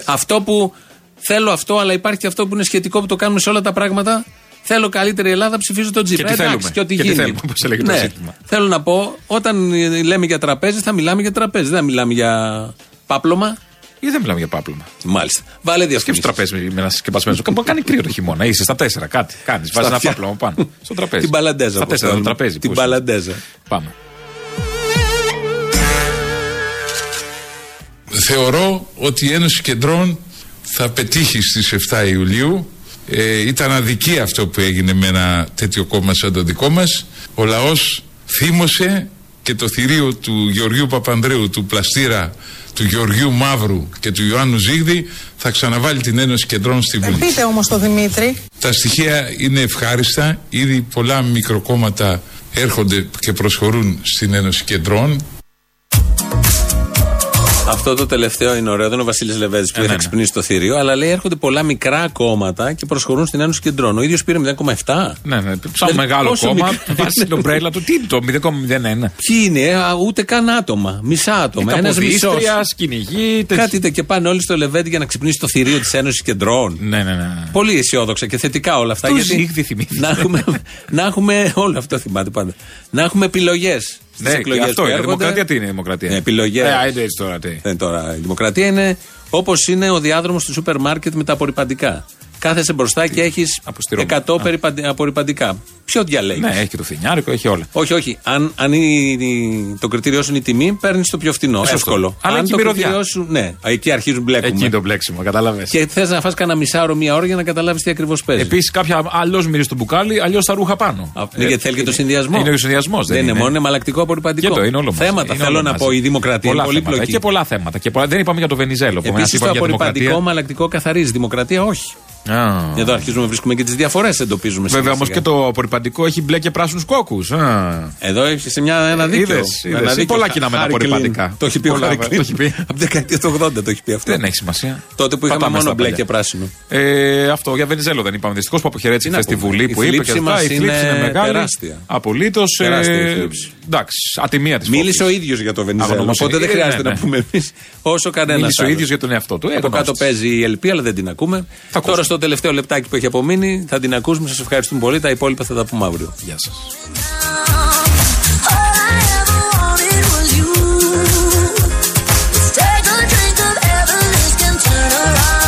Αυτό που θέλω αυτό, αλλά υπάρχει και αυτό που είναι σχετικό που το κάνουμε σε όλα τα πράγματα. Θέλω καλύτερη Ελλάδα, ψηφίζω τον Τζίπρα. Και τι Εντάξει, θέλουμε. Και ό,τι Και τι γίνει. θέλουμε, όπως έλεγε το ζήτημα. Θέλω να πω, όταν ε, λέμε για τραπέζι, θα μιλάμε για τραπέζι. Δεν θα μιλάμε για πάπλωμα. Ή δεν μιλάμε για πάπλωμα. Μάλιστα. Βάλε Σκέψου διαφήμιση. τραπέζι με ένα συσκεπασμένο. Κάπου κάνει κρύο το χειμώνα. Είσαι στα τέσσερα, κάτι. Κάνεις. Βάζεις ένα αυτιά. πάπλωμα πάνω. Στο τραπέζι. Την μπαλαντέζα. Στα όπως τέσσερα, το θέλουμε. τραπέζι. Την πώς είναι. μπαλαντέζα. Πάμε. Θεωρώ ότι η Ένωση Κεντρών θα πετύχει στις 7 Ιουλίου. Ε, ήταν αδική αυτό που έγινε με ένα τέτοιο κόμμα σαν το δικό μας. Ο λαός θύμωσε και το θηρίο του Γεωργίου Παπανδρέου, του Πλαστήρα, του Γεωργίου Μαύρου και του Ιωάννου Ζήγδη θα ξαναβάλει την Ένωση Κεντρών στη Βουλή. Πείτε όμως το Δημήτρη. Τα στοιχεία είναι ευχάριστα. Ήδη πολλά μικροκόμματα έρχονται και προσχωρούν στην Ένωση Κεντρών. Αυτό το τελευταίο είναι ωραίο. Δεν είναι ο Βασίλης Λεβέδη που Ε, ναι, θα ναι. ξυπνήσει το θηρίο, αλλά λέει έρχονται πολλά μικρά κόμματα και προσχωρούν στην Ένωση Κεντρών. Ο ίδιος πήρε 0,7. Ναι, ναι. Σαν Δηλαδή, μεγάλο πόσο κόμμα, μικρό βάζει είναι. την ομπρέλα του. Τι είναι το 0,01. Ποιοι είναι, α, ούτε καν άτομα. Μισά άτομα. Ένας μισός. Καποδίστριας, κυνηγή, τέτοια. Κάτι τέτοιο. και πάνε όλοι στο Λεβέντι για να ξυπνήσει το θηρίο της Ένωσης Κεντρών. Ναι, ναι, ναι. Πολύ αισιόδοξα και θετικά όλα αυτά. Τους γιατί Ζήγδη θυμήθηκα. να έχουμε, να έχουμε. Όλο αυτό θυμάται πάντα. Να έχουμε επιλογές. Ναι, και αυτό είναι. Δημοκρατία τι είναι η δημοκρατία; Επιλογές. Ε, άιντε έτσι τώρα τι. Δεν είναι τώρα. Η δημοκρατία είναι όπως είναι ο διάδρομος του σούπερ μάρκετ με τα απορριπαντικά. Κάθεσαι μπροστά και έχεις 100 περιπαντι- απορριπαντικά. Ποιο διαλέγεις; Ναι, έχει και το φθινιάρικο, έχει όλα. Όχι, όχι. Αν, αν η- η- το κριτήριό σου είναι η τιμή, παίρνεις το πιο φθηνό. Σωστό. Εύκολο. Αλλά αν και το η μυρωδιά. κριτήριό σου. Ναι, εκεί αρχίζουν μπλέκουμε. Εκεί το μπλέξιμο, κατάλαβε. Και θες να φας κανένα μισάωρο, μία ώρα για να καταλάβεις τι ακριβώς παίζει. Επίσης, κάποια αλλιώς μυρίζεις το μπουκάλι, αλλιώς τα ρούχα πάνω. Ναι, γιατί θέλει και το συνδυασμό. Είναι ο συνδυασμός. Δεν είναι μόνο, είναι μαλακτικό απορριπαντικό. Και το είναι όλο μαζί. Θέματα Είναι θέλω όλο να μαζί. πω. Η δημοκρατία πολλά είναι πολύ θέματα. πλοκή. Και πολλά θέματα. Και πολλά... Δεν είπαμε για το Βενιζέλο. που μας Επίσης το είπαμε για απορριπαντικό δημοκρατία. μαλακτικό καθαρίζει. Δημοκρατία όχι. Α. Εδώ αρχίζουμε να βρίσκουμε και τις διαφορές, εντοπίζουμε Βέβαια όμως σιγά-σιγά. και το απορριπαντικό έχει μπλε και πράσινους κόκκους. Εδώ έχει σε μια, ένα δίκαιο. Είδες, Ένα είδες. δίκαιο. Πολλά κοινά με τα Χάρη απορριπαντικά. Κλίν. Το έχει πει ο Πολλά, Χάρη το Κλίν. έχει πει. Από την δεκαετία του 80 το έχει πει αυτό. Δεν έχει σημασία. Τότε που είχαμε Πατάμε μόνο στα μπλε παλιά. και πράσινο. Ε, αυτό για Βενιζέλο δεν είπαμε. Δυστυχώς που αποχαιρέτησε Τι να χθε στη πούμε. Βουλή Η που είπε και θλίψη αυτά. μας Η θλίψη είναι είναι μεγάλη. τεράστια. Απολύτως. Τεράστια η θλίψη. Εντάξει, ατιμία τη Μίλησε ο ίδιος για το Βενιζέλο. Αγωνομούσε. Οπότε δεν Ε, χρειάζεται ναι, να ναι. πούμε εμείς όσο κανένας. Μίλησε ο ίδιος για τον εαυτό του. Ε, Από κάτω γνώστης. παίζει η ΕΛΠ, αλλά δεν την ακούμε. Τώρα στο τελευταίο λεπτάκι που έχει απομείνει θα την ακούσουμε. Σας ευχαριστούμε πολύ. Τα υπόλοιπα θα τα πούμε αύριο. Γεια σας. Take a drink of Everest and turn around.